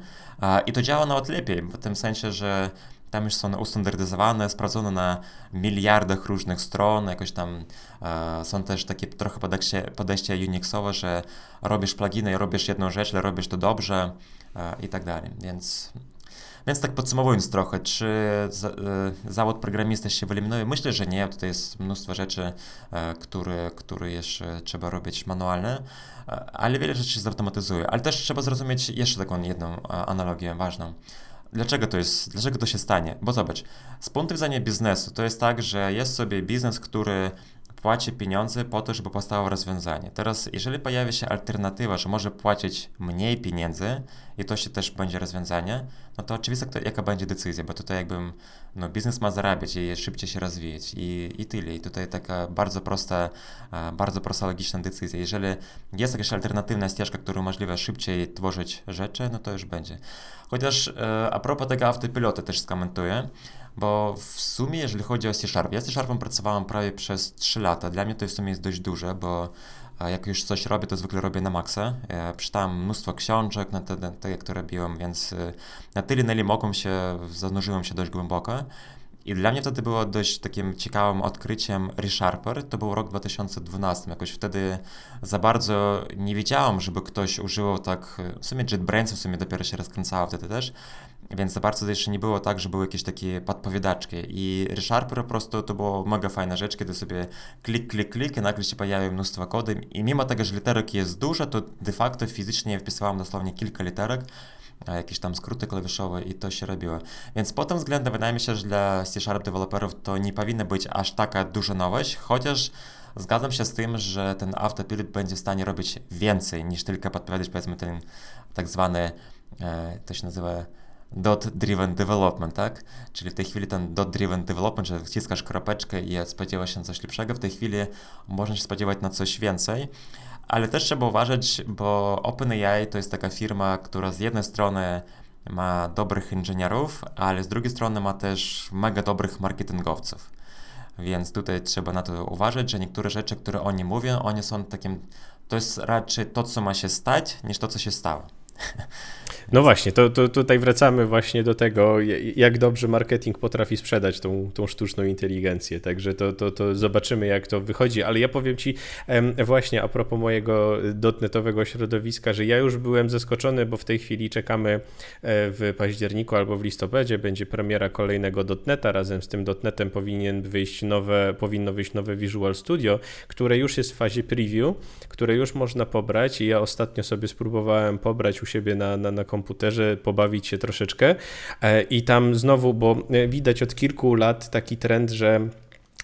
i to działa nawet lepiej, w tym sensie, że tam już są ustandaryzowane, sprawdzone na miliardach różnych stron, jakoś tam e, są też takie trochę podejście, podejście Unixowe, że robisz pluginy i robisz jedną rzecz, ale robisz to dobrze e, i tak dalej, więc... Więc tak podsumowując trochę, czy za, e, zawód programisty się wyeliminuje? Myślę, że nie. Tutaj jest mnóstwo rzeczy, e, które, które jeszcze trzeba robić manualne, e, ale wiele rzeczy się zautomatyzuje. Ale też trzeba zrozumieć jeszcze taką jedną e, analogię ważną. Dlaczego to jest, dlaczego to się stanie? Bo zobacz, z punktu widzenia biznesu to jest tak, że jest sobie biznes, który płaci pieniądze po to, żeby powstało rozwiązanie. Teraz, jeżeli pojawia się alternatywa, że może płacić mniej pieniędzy i to się też będzie rozwiązanie, no to oczywiście to, jaka będzie decyzja, bo tutaj jakbym, no biznes ma zarabiać i szybciej się rozwijać i, i tyle. I tutaj taka bardzo prosta, bardzo prosta logiczna decyzja. Jeżeli jest jakaś alternatywna ścieżka, która umożliwia szybciej tworzyć rzeczy, no to już będzie. Chociaż e, a propos tego autopilotu też skomentuję, bo w sumie, jeżeli chodzi o C-Sharp, ja z C-Sharpem pracowałem prawie przez 3 lata. Dla mnie to w sumie jest dość duże, bo jak już coś robię, to zwykle robię na maksa. Ja przeczytałem mnóstwo książek na te, na te, jak to robiłem, więc e, na tyle, na ile mogłem się, zanurzyłem się dość głęboko. I dla mnie wtedy było dość takim ciekawym odkryciem ReSharper. To był rok 2012. Jakoś wtedy za bardzo nie wiedziałem, żeby ktoś używał tak. W sumie JetBrains w sumie dopiero się rozkręcało wtedy też. Więc za bardzo jeszcze nie było tak, że były jakieś takie podpowiadaczki. I ReSharper po prostu to była mega fajna rzecz, kiedy sobie klik, klik, klik i nagle się pojawia mnóstwo kody. I mimo tego, że literek jest dużo, to de facto fizycznie wpisywałem dosłownie kilka literek jakieś tam skróty klawiszowe i to się robiło. Więc pod tym względem wydaje mi się, że dla C-Sharp deweloperów to nie powinna być aż taka duża nowość, chociaż zgadzam się z tym, że ten autopilot będzie w stanie robić więcej niż tylko podpowiadać powiedzmy ten tak zwany, e, to się nazywa dot-driven development, tak? Czyli w tej chwili ten dot-driven development, że wciskasz kropeczkę i spodziewasz się coś lepszego, w tej chwili można się spodziewać na coś więcej. Ale też trzeba uważać, bo OpenAI to jest taka firma, która z jednej strony ma dobrych inżynierów, ale z drugiej strony ma też mega dobrych marketingowców. Więc tutaj trzeba na to uważać, że niektóre rzeczy, które oni mówią, one są takim, to jest raczej to, co ma się stać, niż to, co się stało. No właśnie, to, to tutaj wracamy właśnie do tego, jak dobrze marketing potrafi sprzedać tą, tą sztuczną inteligencję. Także to, to, to zobaczymy, jak to wychodzi. Ale ja powiem Ci właśnie a propos mojego dotnetowego środowiska, że ja już byłem zaskoczony, bo w tej chwili czekamy e, w październiku albo w listopadzie będzie premiera kolejnego dotneta. Razem z tym dotnetem powinien wyjść nowe, powinno wyjść nowe Visual Studio, które już jest w fazie preview, które już można pobrać i ja ostatnio sobie spróbowałem pobrać u siebie na, na, na komputerze, pobawić się troszeczkę. E, I tam znowu, bo e, widać od kilku lat taki trend, że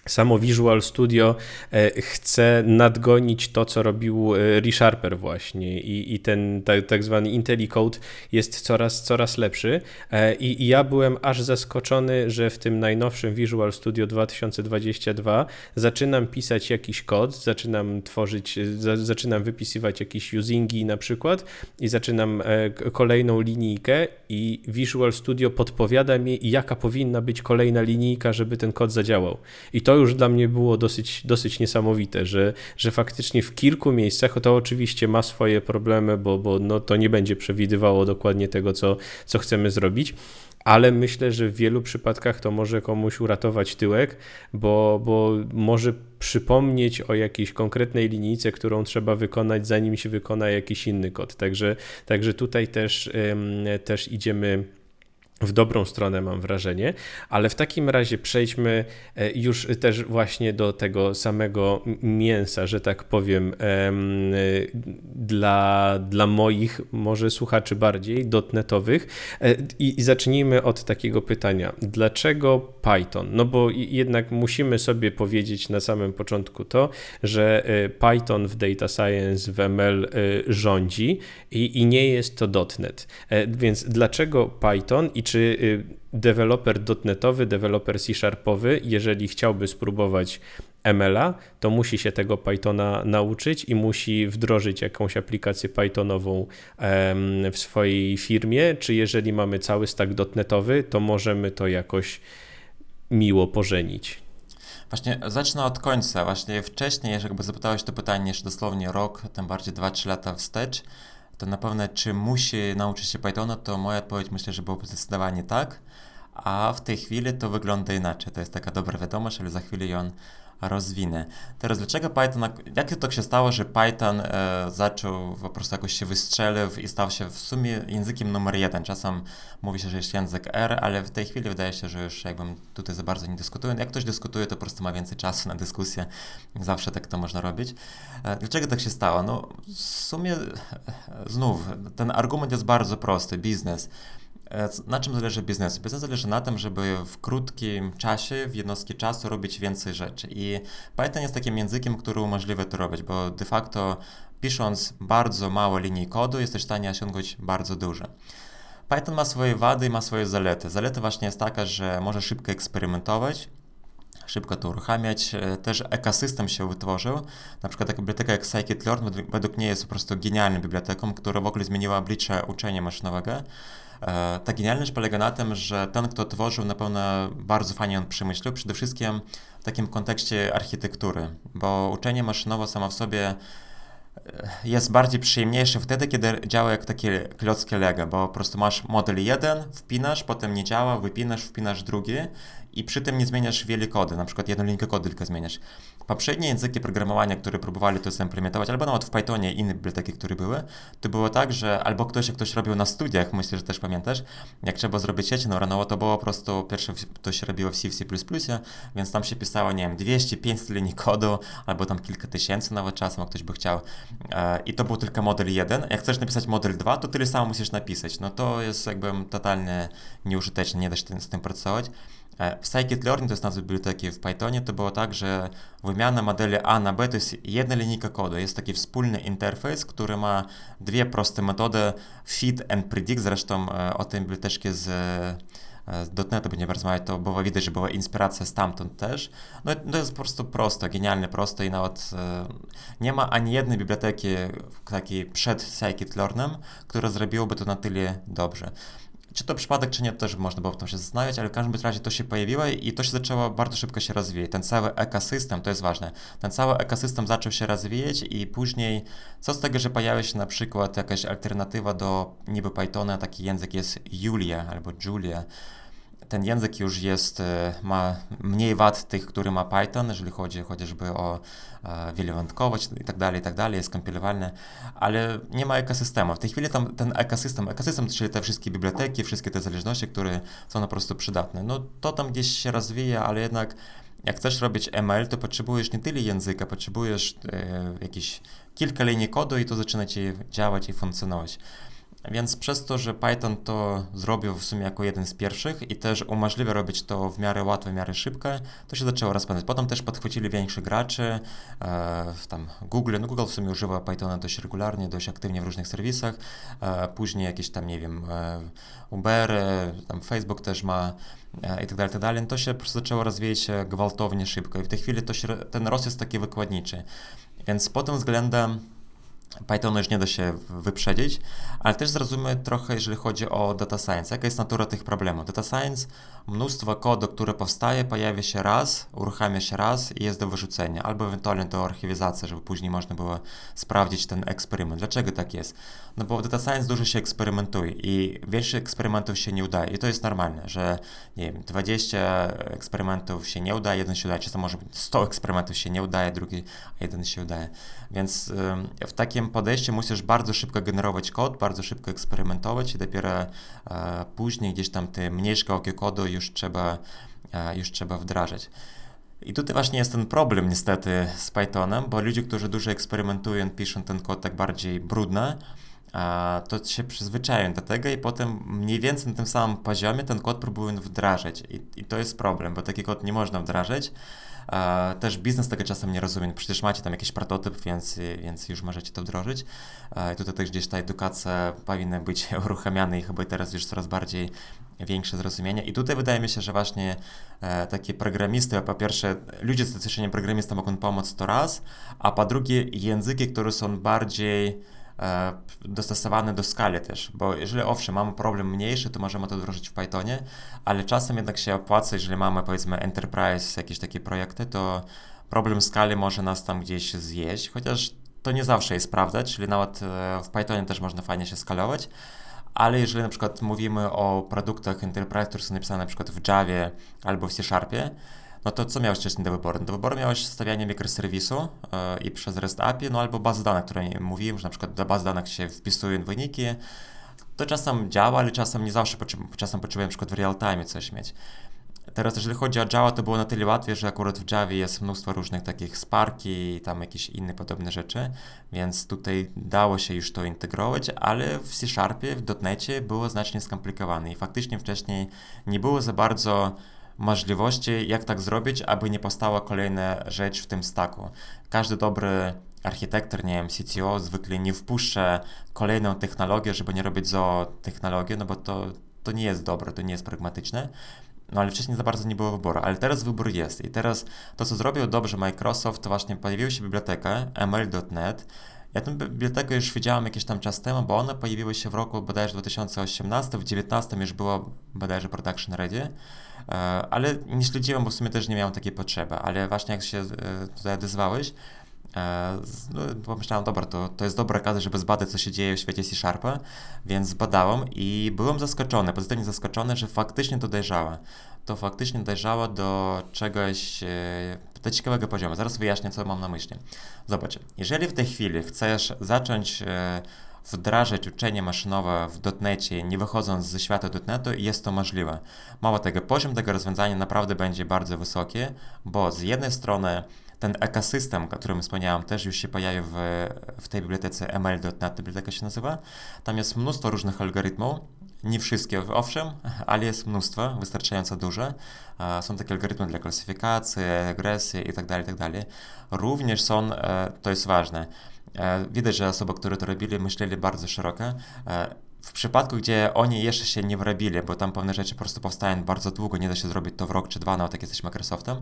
Samo Visual Studio e, chce nadgonić to, co robił e, ReSharper właśnie i, i ten tak, tak zwany IntelliCode jest coraz, coraz lepszy e, I, i ja byłem aż zaskoczony, że w tym najnowszym Visual Studio 2022 zaczynam pisać jakiś kod, zaczynam tworzyć, zaczynam wypisywać jakieś usingi na przykład i zaczynam kolejną linijkę i Visual Studio podpowiada mi, jaka powinna być kolejna linijka, żeby ten kod zadziałał. I to to już dla mnie było dosyć, dosyć niesamowite, że, że faktycznie w kilku miejscach to oczywiście ma swoje problemy, bo, bo no, to nie będzie przewidywało dokładnie tego, co, co chcemy zrobić, ale myślę, że w wielu przypadkach to może komuś uratować tyłek, bo, bo może przypomnieć o jakiejś konkretnej linijce, którą trzeba wykonać, zanim się wykona jakiś inny kod. Także, także tutaj też, też idziemy w dobrą stronę, mam wrażenie, ale w takim razie przejdźmy e, już też właśnie do tego samego mięsa, że tak powiem, dla, dla moich może słuchaczy bardziej dotnetowych. E, I, I zacznijmy od takiego pytania. Dlaczego Python? No bo jednak musimy sobie powiedzieć na samym początku to, że e, Python w Data Science, w ML rządzi i, i nie jest to .NET. Więc dlaczego Python i czy y, deweloper dotnetowy, deweloper C-sharpowy, jeżeli chciałby spróbować ML-a, to musi się tego Pythona nauczyć i musi wdrożyć jakąś aplikację Pythonową w swojej firmie, czy jeżeli mamy cały stack dotnetowy, to możemy to jakoś miło pożenić. Właśnie zacznę od końca. Właśnie wcześniej, jakby zapytałeś to pytanie jeszcze dosłownie rok, tym bardziej 2-3 lata wstecz, to na pewno czy musi nauczyć się Pythona, to moja odpowiedź myślę, że byłoby zdecydowanie tak, a w tej chwili to wygląda inaczej. To jest taka dobra wiadomość, ale za chwilę ją rozwinę. Teraz dlaczego Python, jak to się stało, że Python e, zaczął po prostu jakoś się wystrzelił i stał się w sumie językiem numer jeden. Czasem mówi się, że jest język R, ale w tej chwili wydaje się, że już jakbym tutaj za bardzo nie dyskutuję. Jak ktoś dyskutuje, to po prostu ma więcej czasu na dyskusję. Zawsze tak to można robić. E, dlaczego tak się stało? No w sumie e, znów, ten argument jest bardzo prosty. Biznes. E, na czym zależy biznes? Biznes zależy na tym, żeby w krótkim czasie, w jednostki czasu robić więcej rzeczy. I Python jest takim językiem, który umożliwia to robić, bo de facto pisząc bardzo małe linii kodu, jesteś w stanie osiągnąć bardzo duże. Python ma swoje wady i ma swoje zalety. Zaleta właśnie jest taka, że może szybko eksperymentować, szybko to uruchamiać. E, też ekosystem się wytworzył. Na przykład taka biblioteka jak Scikit-Learn według mnie jest po prostu genialną biblioteką, która w ogóle zmieniła oblicze uczenia maszynowego. E, ta genialność polega na tym, że ten, kto tworzył, na pewno bardzo fajnie on przemyślał, przede wszystkim w takim kontekście architektury, bo uczenie maszynowe samo w sobie e, jest bardziej przyjemniejsze wtedy, kiedy działa jak takie klockie Lego, bo po prostu masz model jeden, wpinasz, potem nie działa, wypinasz, wpinasz drugi i przy tym nie zmieniasz wiele kody, na przykład jedną linkę kodu tylko zmieniasz. Poprzednie języki programowania, które próbowali to zaimplementować, albo nawet w Pythonie inne biblioteki, które były, to było tak, że albo ktoś, jak ktoś robił na studiach, myślę, że też pamiętasz, jak trzeba zrobić sieć neuronowo, to było po prostu, pierwsze to się robiło w C, w C++, więc tam się pisało, nie wiem, 200-500 linii kodu, albo tam kilka tysięcy nawet czasem, jak ktoś by chciał. E, I to był tylko model 1. Jak chcesz napisać model 2, to tyle samo musisz napisać. No to jest jakby totalnie nieużyteczne, nie da się z tym pracować. E, w scikit-learn, to jest nazwa biblioteki w Pythonie, to było tak, że wymiana modeli A na B to jest jedna linijka kodu. Jest taki wspólny interfejs, który ma dwie proste metody feed and predict. Zresztą e, o tym biblioteczce z z .NET będziemy rozmawiać, to było widać, że była inspiracja stamtąd też. No to jest po prostu proste, genialnie proste i nawet e, nie ma ani jednej biblioteki takiej przed scikit-learnem, która zrobiłaby to na tyle dobrze. Czy to przypadek, czy nie, to też można było w tym się zastanawiać, ale w każdym razie to się pojawiło i to się zaczęło bardzo szybko się rozwijać. Ten cały ekosystem, to jest ważne, ten cały ekosystem zaczął się rozwijać i później, co z tego, że pojawia się na przykład jakaś alternatywa do niby Pythona, taki język jest Julia albo Julia, ten język już jest, e, ma mniej wad tych, który ma Python, jeżeli chodzi chociażby o e, wielowątkowość i tak dalej, i tak dalej, jest kompilowalny, ale nie ma ekosystemu. W tej chwili tam ten ekosystem, ekosystem, czyli te wszystkie biblioteki, wszystkie te zależności, które są po prostu przydatne, no to tam gdzieś się rozwija, ale jednak jak chcesz robić ML, to potrzebujesz nie tyle języka, potrzebujesz e, jakieś kilka linii kodu i to zaczyna ci działać i funkcjonować. Więc przez to, że Python to zrobił w sumie jako jeden z pierwszych i też umożliwia robić to w miarę łatwo, w miarę szybko, to się zaczęło rozpędzać. Potem też podchwycili większe gracze, e, tam Google, no Google w sumie używa Pythona dość regularnie, dość aktywnie w różnych serwisach, e, później jakieś tam, nie wiem, e, Uber, e, tam Facebook też ma e, i tak dalej, tak dalej. To się po prostu zaczęło rozwijać gwałtownie szybko i w tej chwili to się, ten rost jest taki wykładniczy. Więc pod tym względem Pythonu już nie da się wyprzedzić, ale też zrozumiemy trochę, jeżeli chodzi o data science, jaka jest natura tych problemów. Data science, mnóstwo kodu, które powstaje, pojawia się raz, uruchamia się raz i jest do wyrzucenia, albo ewentualnie do archiwizacji, żeby później można było sprawdzić ten eksperyment. Dlaczego tak jest? No bo w data science dużo się eksperymentuje i większość eksperymentów się nie udaje i to jest normalne, że nie wiem, 20 eksperymentów się nie udaje, jeden się udaje, czasem może być 100 eksperymentów się nie udaje, drugi, a jeden się udaje. Więc w takim podejściu musisz bardzo szybko generować kod, bardzo szybko eksperymentować i dopiero e, później gdzieś tam te mniejsze kawałki kodu już trzeba, e, już trzeba wdrażać. I tutaj właśnie jest ten problem niestety z Pythonem, bo ludzie, którzy dużo eksperymentują, piszą ten kod tak bardziej brudny, to się przyzwyczają do tego i potem mniej więcej na tym samym poziomie ten kod próbują wdrażać. I, I, to jest problem, bo taki kod nie można wdrażać. Też biznes tego czasem nie rozumie. Przecież macie tam jakiś prototyp, więc, więc już możecie to wdrożyć. I tutaj też gdzieś ta edukacja powinna być (laughs) uruchamiana i chyba teraz już coraz bardziej większe zrozumienie. I tutaj wydaje mi się, że właśnie e, takie programisty, po pierwsze, ludzie z doświadczeniem programista mogą pomóc to raz, a po drugie, języki, które są bardziej E, dostosowane do skali też, bo jeżeli owszem, mamy problem mniejszy, to możemy to wdrożyć w Pythonie, ale czasem jednak się opłaca, jeżeli mamy powiedzmy enterprise, jakieś takie projekty, to problem skali może nas tam gdzieś zjeść, chociaż to nie zawsze jest prawda, czyli nawet e, w Pythonie też można fajnie się skalować, ale jeżeli na przykład mówimy o produktach enterprise, które są napisane na przykład w Javie albo w C Sharpie, no to co miałeś wcześniej do wyboru? Do wyboru miałeś stawianie mikroserwisu yy, i przez REST API, no albo bazy danych, które mówiłem, że na przykład do baz danych się wpisują wyniki. To czasem działa, ale czasem nie zawsze, czasem potrzebuję na przykład w real time coś mieć. Teraz jeżeli chodzi o Java, to było na tyle łatwiej, że akurat w Javie jest mnóstwo różnych takich Sparki i tam jakieś inne podobne rzeczy, więc tutaj dało się już to integrować, ale w C Sharpie, w .NETie było znacznie skomplikowane i faktycznie wcześniej nie było za bardzo możliwości, jak tak zrobić, aby nie powstała kolejna rzecz w tym staku. Każdy dobry architektor, nie wiem, CTO zwykle nie wpuszcza kolejną technologię, żeby nie robić zo technologię, no bo to, to nie jest dobre, to nie jest pragmatyczne. No ale wcześniej za bardzo nie było wyboru, ale teraz wybór jest. I teraz to, co zrobił dobrze Microsoft, to właśnie pojawiła się biblioteka ml.net. Ja tę bibliotekę już widziałem jakiś tam czas temu, bo ona pojawiła się w roku bodajże 2018, w 2019 już było bodajże production ready. E, ale nie śledziłem, bo w sumie też nie miałem takiej potrzeby, ale właśnie jak się e, tutaj odezwałeś, no, pomyślałem, dobra, to, to jest dobra okazja, żeby zbadać, co się dzieje w świecie C-Sharpa, więc zbadałem i byłem zaskoczony, pozytywnie zaskoczony, że faktycznie to dojrzała. To faktycznie dojrzała do czegoś, do ciekawego poziomu. Zaraz wyjaśnię, co mam na myśli. Zobacz, jeżeli w tej chwili chcesz zacząć wdrażać uczenie maszynowe w .NETie, nie wychodząc ze świata .NETu, jest to możliwe. Mało tego, poziom tego rozwiązania naprawdę będzie bardzo wysoki, bo z jednej strony ten ekosystem, o którym wspomniałem, też już się pojawia w, w tej bibliotece ML.NET, biblioteka się nazywa. Tam jest mnóstwo różnych algorytmów, nie wszystkie, owszem, ale jest mnóstwo, wystarczająco duże. Są takie algorytmy dla klasyfikacji, regresji itd., tak itd. Tak Również są, e, to jest ważne, E, widać, że osoby, które to robili, myśleli bardzo szeroko. E, w przypadku, gdzie oni jeszcze się nie wyrobili, bo tam pewne rzeczy po prostu powstają bardzo długo, nie da się zrobić to w rok czy dwa, nawet jak jesteś Microsoftem,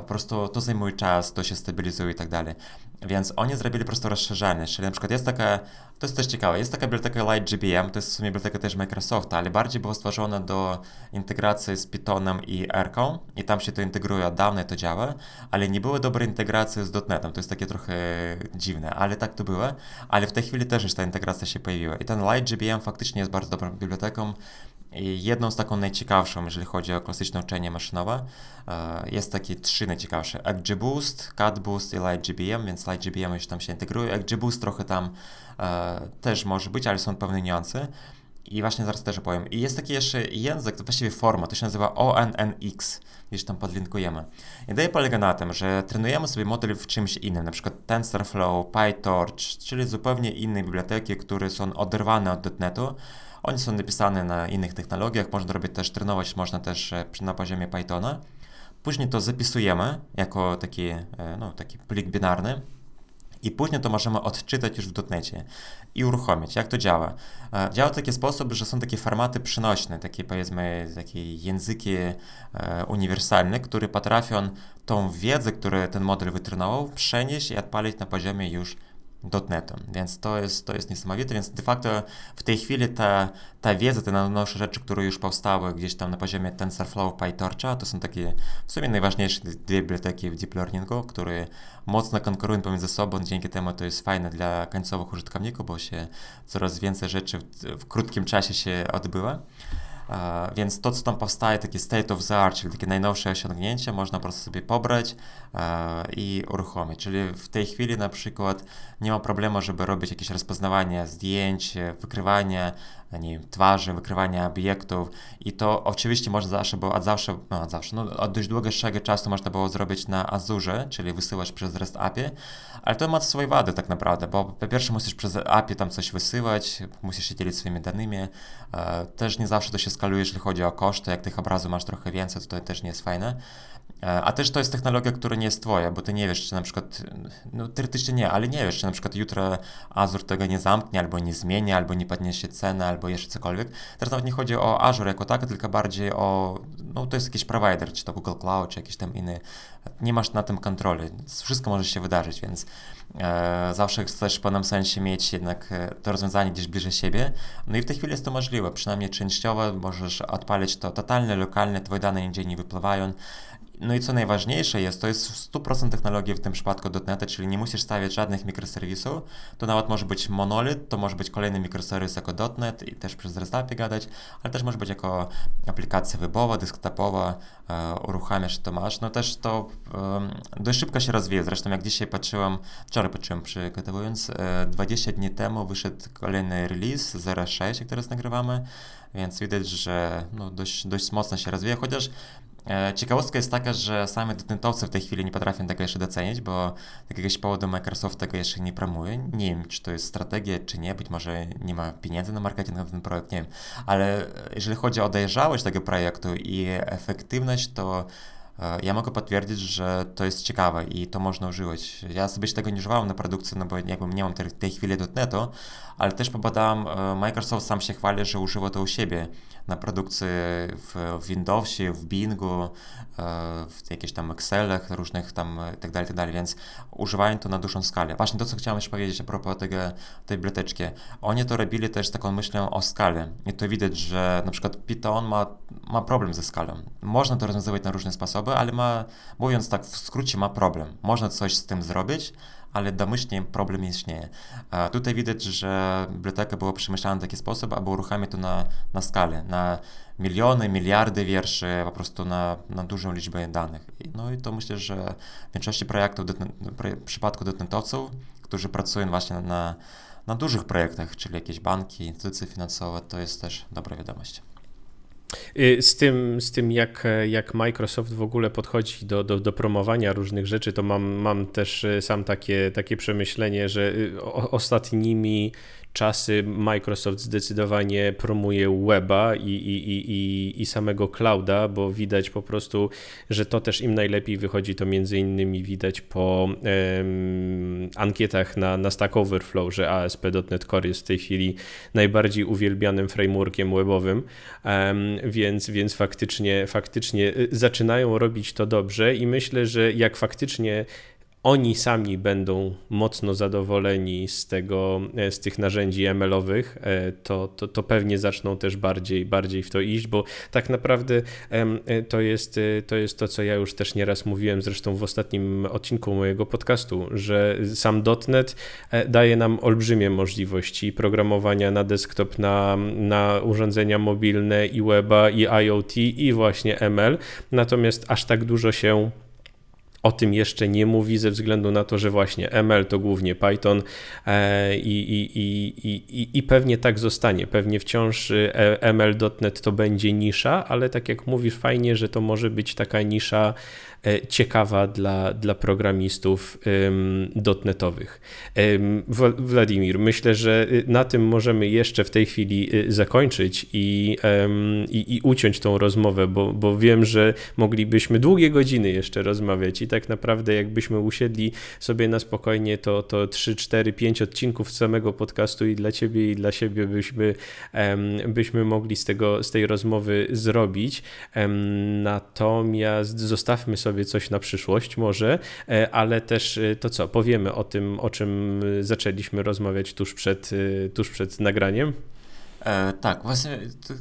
po prostu to zajmuje czas, to się stabilizuje i tak dalej. Więc oni zrobili po prostu rozszerzenie, czyli na przykład jest taka, to jest też ciekawe, jest taka biblioteka LightGBM, to jest w sumie biblioteka też Microsofta, ale bardziej była stworzona do integracji z Pythonem i R i tam się to integruje od dawna i to działa, ale nie było dobrej integracji z .NETem, to jest takie trochę dziwne, ale tak to było, ale w tej chwili też już ta integracja się pojawiła. I ten LightGBM faktycznie jest bardzo dobrą biblioteką, Jedną z taką najciekawszą, jeżeli chodzi o klasyczne uczenie maszynowe, e, jest takie trzy najciekawsze. XGBoost, CADBoost i LightGBM, więc LightGBM już tam się integruje. XGBoost trochę tam też może być, ale są pewne niuanse. I właśnie zaraz też opowiem. I jest taki jeszcze język, to właściwie forma, to się nazywa ONNX, gdzieś tam podlinkujemy. Idea polega na tym, że trenujemy sobie model w czymś innym, przykład TensorFlow, PyTorch, czyli zupełnie inne biblioteki, które są oderwane od .NETu, oni są napisane na innych technologiach, można robić też trenować, można też e, na poziomie Pythona. Później to zapisujemy jako taki, e, no, taki plik binarny i później to możemy odczytać już w dotnecie i uruchomić. Jak to działa? E, działa w taki sposób, że są takie formaty przynośne, takie powiedzmy takie języki uniwersalne, które potrafią tą wiedzę, którą ten model wytrenował, przenieść i odpalić na poziomie już .NETu, więc to jest, to jest niesamowite, więc de facto w tej chwili ta, ta wiedza, te najnowsze rzeczy, które już powstały gdzieś tam na poziomie TensorFlow, PyTorcha, to są takie w sumie najważniejsze dwie biblioteki w deep learningu, które mocno konkurują pomiędzy sobą, dzięki temu to jest fajne dla końcowych użytkowników, bo się coraz więcej rzeczy w, w krótkim czasie się odbywa. Więc to, co tam powstaje, takie state of the art, czyli takie najnowsze osiągnięcia, można po prostu sobie pobrać i uruchomić. Czyli w tej chwili na przykład nie ma problemu, żeby robić jakieś rozpoznawanie zdjęć, wykrywanie nie wiem, twarzy, wykrywania obiektów. I to oczywiście można zawsze, bo od zawsze, no od zawsze, no od dość długiego czasu można było zrobić na Azurze, czyli wysyłać przez REST API, ale to ma swoje wady tak naprawdę, bo po pierwsze musisz przez API tam coś wysyłać, musisz się dzielić swoimi danymi, e, też nie zawsze to się skaluje, jeżeli chodzi o koszty, jak tych obrazów masz trochę więcej, to to też nie jest fajne. E, a też to jest technologia, która nie jest twoja, bo ty nie wiesz, czy na przykład, no teoretycznie nie, ale nie wiesz, czy na przykład jutro Azure tego nie zamknie, albo nie zmieni, albo nie podniesie ceny, albo jeszcze cokolwiek. Teraz nawet nie chodzi o Azure jako tak, tylko bardziej o, no to jest jakiś provider, czy to Google Cloud, czy jakiś tam inny. Nie masz na tym kontroli. Wszystko może się wydarzyć, więc e, zawsze chcesz w pewnym sensie mieć jednak e, to rozwiązanie gdzieś bliżej siebie. No i w tej chwili jest to możliwe, przynajmniej częściowo możesz odpalić to totalnie, lokalnie, twoje dane nigdzie nie wypływają. No i co najważniejsze jest, to jest w 100% technologii w tym przypadku .NET, czyli nie musisz stawiać żadnych mikroserwisów. To nawet może być monolit, to może być kolejny mikroserwis jako .NET i też przez REST API gadać, ale też może być jako aplikacja webowa, desktopowa, e, uruchamiasz to masz. No też to e, dość szybko się rozwija. Zresztą jak dzisiaj patrzyłem, wczoraj patrzyłem przygotowując, e, 20 dni temu wyszedł kolejny release 0.6, który nagrywamy, więc widać, że no, dość, dość mocno się rozwija, chociaż ciekawostka jest taka, że sami dotentowcy w tej chwili nie potrafią tego jeszcze docenić, bo z jakiegoś powodu Microsoft tego jeszcze nie promuje. Nie wiem, czy to jest strategia, czy nie, być może nie ma pieniędzy na marketing na ten projekt, nie wiem. Ale jeżeli chodzi o dojrzałość tego projektu i efektywność, to e, ja mogę potwierdzić, że to jest ciekawe i to można używać. Ja sobie tego nie używałem na produkcji, no bo jakby nie mam tej, tej chwili .NETu, ale też pobadałem, e, Microsoft sam się chwali, że używa to u siebie na produkcji w, Windowsie, w Bingu, e, w jakichś tam Excelach różnych tam itd., tak itd., tak więc używają to na dużą skalę. Właśnie to, co chciałem jeszcze powiedzieć a propos tego, tej biblioteczki. Oni to robili też taką myślą o skale i to widać, że na przykład Python ma, ma problem ze skalą. Można to rozwiązywać na różne sposoby, ale ma, mówiąc tak w skrócie, ma problem. Można coś z tym zrobić, ale domyślnie problem istnieje. Tutaj widać, że biblioteka była przemyślana w taki sposób, aby uruchamiać to na, na skalę, na miliony, miliardy wierszy, po prostu na, na dużą liczbę danych. No i to myślę, że w większości projektów, w przypadku dotentowców, którzy pracują właśnie na, na dużych projektach, czyli jakieś banki, instytucje finansowe, to jest też dobra wiadomość. Y, z tym, z tym jak, jak Microsoft w ogóle podchodzi do, do, do promowania różnych rzeczy, to mam, mam też y, sam takie, takie przemyślenie, że y, ostatnimi czasy Microsoft zdecydowanie promuje weba i, i, i, i samego clouda, bo widać po prostu, że to też im najlepiej wychodzi. To między innymi widać po um, ankietach na, na Stack Overflow, że ASP.NET Core jest w tej chwili najbardziej uwielbianym frameworkiem webowym, um, więc, więc faktycznie, faktycznie zaczynają robić to dobrze i myślę, że jak faktycznie oni sami będą mocno zadowoleni z, tego, e, z tych narzędzi ML-owych, e, to, to, to pewnie zaczną też bardziej, bardziej w to iść, bo tak naprawdę e, to jest, to jest to, co ja już też nieraz mówiłem, zresztą w ostatnim odcinku mojego podcastu, że sam .NET daje nam olbrzymie możliwości programowania na desktop, na, na urządzenia mobilne i weba, i IoT, i właśnie ML, natomiast aż tak dużo się o tym jeszcze nie mówi ze względu na to, że właśnie ML to głównie Python e, i, i, i, i, pewnie tak zostanie. Pewnie wciąż e, ML.NET to będzie nisza, ale tak jak mówisz, fajnie, że to może być taka nisza E, ciekawa dla, dla programistów dotnetowych. Wladimir, myślę, że y, na tym możemy jeszcze w tej chwili y, zakończyć i, i, i uciąć tą rozmowę, bo, bo wiem, że moglibyśmy długie godziny jeszcze rozmawiać i tak naprawdę jakbyśmy usiedli sobie na spokojnie, to, to 3, 4, 5 odcinków samego podcastu i dla ciebie i dla siebie byśmy, byśmy mogli z, tego, z tej rozmowy zrobić. Natomiast zostawmy sobie sobie coś na przyszłość może, ale też to co, powiemy o tym, o czym zaczęliśmy rozmawiać tuż przed, tuż przed nagraniem. E, tak, właśnie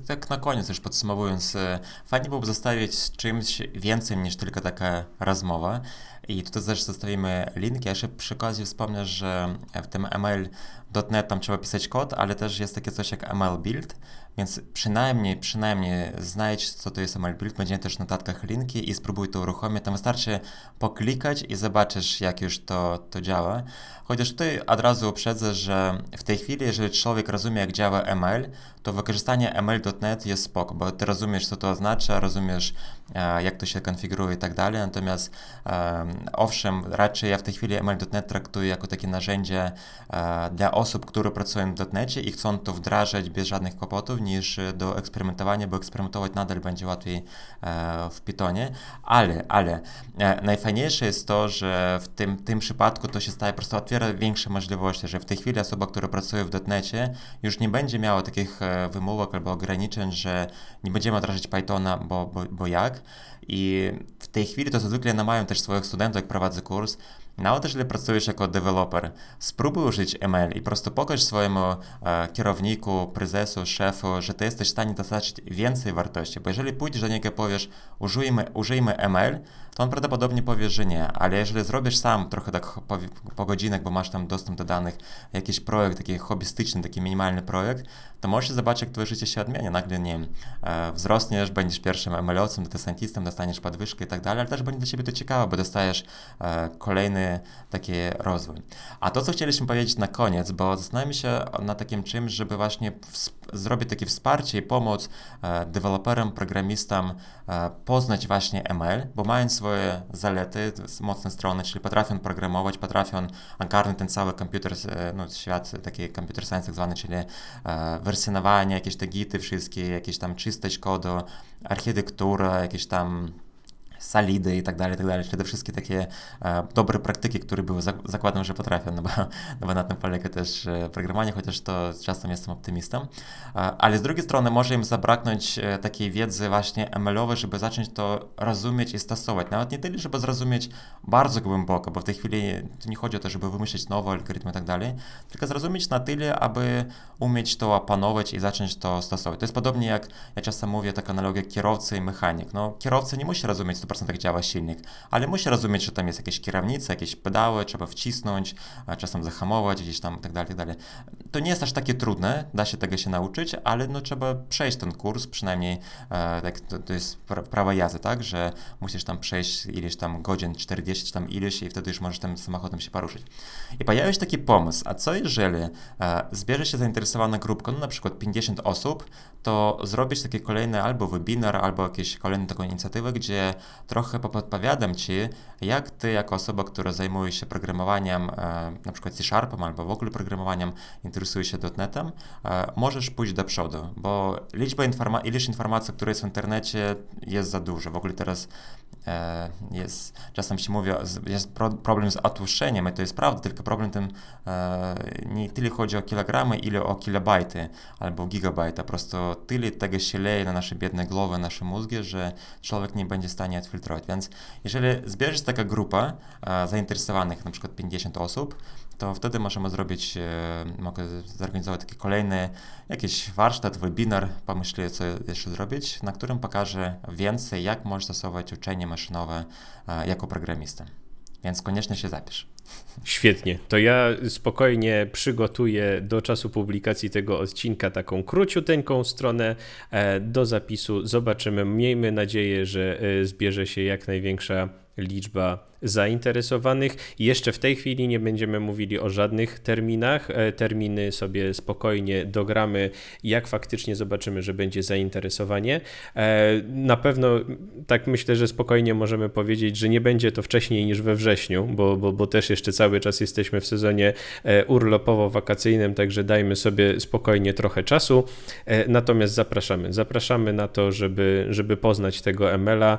tak na koniec już podsumowując, e, fajnie byłoby zostawić czymś więcej niż tylko taka rozmowa. I tutaj też zostawimy link. Ja jeszcze przy okazji wspomnę, że w tym ML.NET tam trzeba pisać kod, ale też jest takie coś jak ML Build, więc przynajmniej, przynajmniej znajdź, co to jest ML Build, będzie też w notatkach linki i spróbuj to uruchomić. Tam wystarczy poklikać i zobaczysz, jak już to, to działa. Chociaż tutaj od razu uprzedzę, że w tej chwili, jeżeli człowiek rozumie, jak działa ML, to wykorzystanie ML.NET jest spoko, bo ty rozumiesz, co to oznacza, rozumiesz, e, jak to się konfiguruje i tak dalej, natomiast owszem, raczej ja w tej chwili ML.NET traktuję jako takie narzędzie e, dla osób, które pracują w .NETie i chcą to wdrażać bez żadnych kłopotów, niż do eksperymentowania, bo eksperymentować nadal będzie łatwiej e, w Pythonie, ale, ale najfajniejsze jest to, że w tym, tym przypadku to się staje, po prostu otwiera większe możliwości, że w tej chwili osoba, która pracuje w .NETie już nie będzie miała takich wymówek albo ograniczeń, że nie będziemy wdrażać Pythona, bo, bo, bo jak. I w tej chwili to zwykle namawiam też swoich studentów, jak prowadzę kurs, nawet jeżeli pracujesz jako deweloper, spróbuj użyć ML i po prostu pokaż swojemu e, kierowniku, prezesu, szefu, że ty jesteś w stanie dostarczyć więcej wartości, bo jeżeli pójdziesz do niego i powiesz, użyjmy, użyjmy ML, to on prawdopodobnie powie, że nie, ale jeżeli zrobisz sam trochę tak po, po godzinach, bo masz tam dostęp do danych, jakiś projekt, taki hobbystyczny, taki minimalny projekt, to możesz zobaczyć, jak twoje życie się odmieni. Nagle, nie e, wzrosniesz, będziesz pierwszym ML-owcem, dostaniesz podwyżkę i tak dalej, ale też będzie dla ciebie to ciekawe, bo dostajesz e, kolejny taki rozwój. A to, co chcieliśmy powiedzieć na koniec, bo zastanawiamy się na takim czymś, żeby właśnie zrobić takie wsparcie i pomoc e, deweloperom, programistom e, poznać właśnie ML, bo mają swoje zalety, mocne strony, czyli potrafią programować, potrafią ogarnąć ten cały komputer, e, no, świat taki computer science tak zwany, czyli wersjonowanie, jakieś te gity wszystkie, jakieś tam czystość kodu, architektura, jakieś tam salidy i tak dalej, i tak dalej, czyli te wszystkie takie e, dobre praktyki, które były, zakładam, że potrafią, no bo, no bo na tym polega też e, programowanie, chociaż to czasem jestem optymistą, e, ale z drugiej strony może im zabraknąć e, takiej wiedzy właśnie ML-owej, żeby zacząć to rozumieć i stosować, nawet nie tyle, żeby zrozumieć bardzo głęboko, bo w tej chwili to nie chodzi o to, żeby wymyślić nowe algorytmy i tak dalej, tylko zrozumieć na tyle, aby umieć to opanować i zacząć to stosować. To jest podobnie jak ja czasem mówię, taka analogia kierowcy i mechanik. No, kierowca nie musi rozumieć 100% jak działa silnik, ale musi rozumieć, że tam jest jakieś kierownica, jakieś pedały, trzeba wcisnąć, czasem zahamować gdzieś tam tak dalej, tak. To nie jest aż takie trudne, da się tego się nauczyć, ale no trzeba przejść ten kurs, przynajmniej e, tak, to, to jest prawa jazdy, tak, że musisz tam przejść ileś tam godzin, 40 czy tam ileś i wtedy już możesz tym samochodem się poruszyć. I pojawił się taki pomysł, a co jeżeli e, zbierze się zainteresowana grupka, no na przykład 50 osób, to zrobić taki kolejny albo webinar, albo jakieś kolejną taką inicjatywę, gdzie trochę podpowiadam Ci, jak Ty jako osoba, która zajmuje się programowaniem, e, na przykład C-Sharpem albo w ogóle programowaniem, interesuje się .NETem, e, możesz pójść do przodu, bo liczba informa ilość informacji, które jest w internecie jest za dużo. W ogóle teraz jest, czasem się mówi, jest problem z otłuszczeniem i to jest prawda, tylko problem tym nie tyle chodzi o kilogramy, ile o kilobajty albo gigabajty, po prostu tyle tego się leje na nasze biedne głowy, nasze mózgi, że człowiek nie będzie w stanie odfiltrować. Więc jeżeli zbierze się taka grupa e, zainteresowanych, na przykład 50 osób, to wtedy możemy zrobić, e, mogę zorganizować taki kolejny jakiś warsztat, webinar, pomyślę co jeszcze zrobić, na którym pokażę więcej, jak można stosować uczenie maszynowe e, jako programista. Więc koniecznie się zapisz. Świetnie. To ja spokojnie przygotuję do czasu publikacji tego odcinka taką króciuteńką stronę e, do zapisu. Zobaczymy. Miejmy nadzieję, że zbierze się jak największa liczba zainteresowanych. Jeszcze w tej chwili nie będziemy mówili o żadnych terminach. E, terminy sobie spokojnie dogramy, jak faktycznie zobaczymy, że będzie zainteresowanie. E, na pewno tak myślę, że spokojnie możemy powiedzieć, że nie będzie to wcześniej niż we wrześniu, bo, bo, bo też jeszcze cały czas jesteśmy w sezonie e, urlopowo-wakacyjnym, także dajmy sobie spokojnie trochę czasu. Natomiast zapraszamy. Zapraszamy na to, żeby, żeby poznać tego ML-a.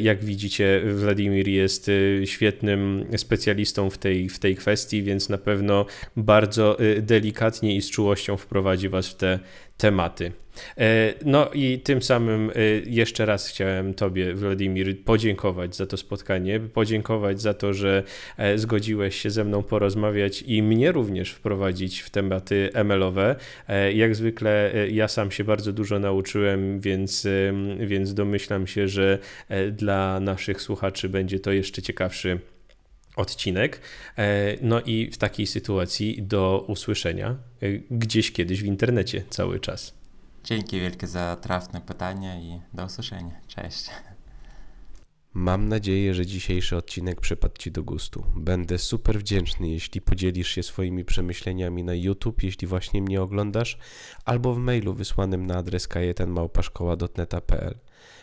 Jak widzicie, Wladimir jest świetnym specjalistą w tej, w tej kwestii, więc na pewno bardzo y, delikatnie i z czułością wprowadzi Was w te tematy. E, no i tym samym e, jeszcze raz chciałem Tobie, Wladimir, podziękować za to spotkanie, podziękować za to, że e, zgodziłeś się ze mną porozmawiać i mnie również wprowadzić w tematy ML-owe. Jak zwykle ja sam się bardzo dużo nauczyłem, więc, więc domyślam się, że dla naszych słuchaczy będzie to jeszcze ciekawszy odcinek. No i w takiej sytuacji do usłyszenia gdzieś kiedyś w internecie cały czas. Dzięki wielkie za trafne pytania i do usłyszenia. Cześć. Mam nadzieję, że dzisiejszy odcinek przypadł Ci do gustu. Będę super wdzięczny, jeśli podzielisz się swoimi przemyśleniami na YouTube, jeśli właśnie mnie oglądasz, albo w mailu wysłanym na adres kajetanmałpaszkoła.net.pl.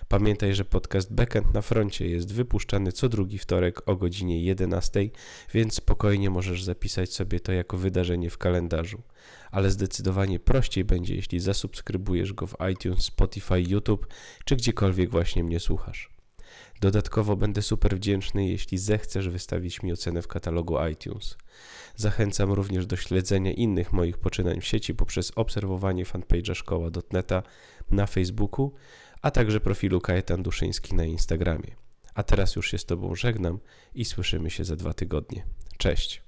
Pamiętaj, że podcast Backend na froncie jest wypuszczany co drugi wtorek o godzinie 11, więc spokojnie możesz zapisać sobie to jako wydarzenie w kalendarzu. Ale zdecydowanie prościej będzie, jeśli zasubskrybujesz go w iTunes, Spotify, YouTube czy gdziekolwiek właśnie mnie słuchasz. Dodatkowo będę super wdzięczny, jeśli zechcesz wystawić mi ocenę w katalogu iTunes. Zachęcam również do śledzenia innych moich poczynań w sieci poprzez obserwowanie fanpage'a szkoła.neta na Facebooku a także profilu Kajetan Duszyński na Instagramie. A teraz już się z Tobą żegnam i słyszymy się za dwa tygodnie. Cześć!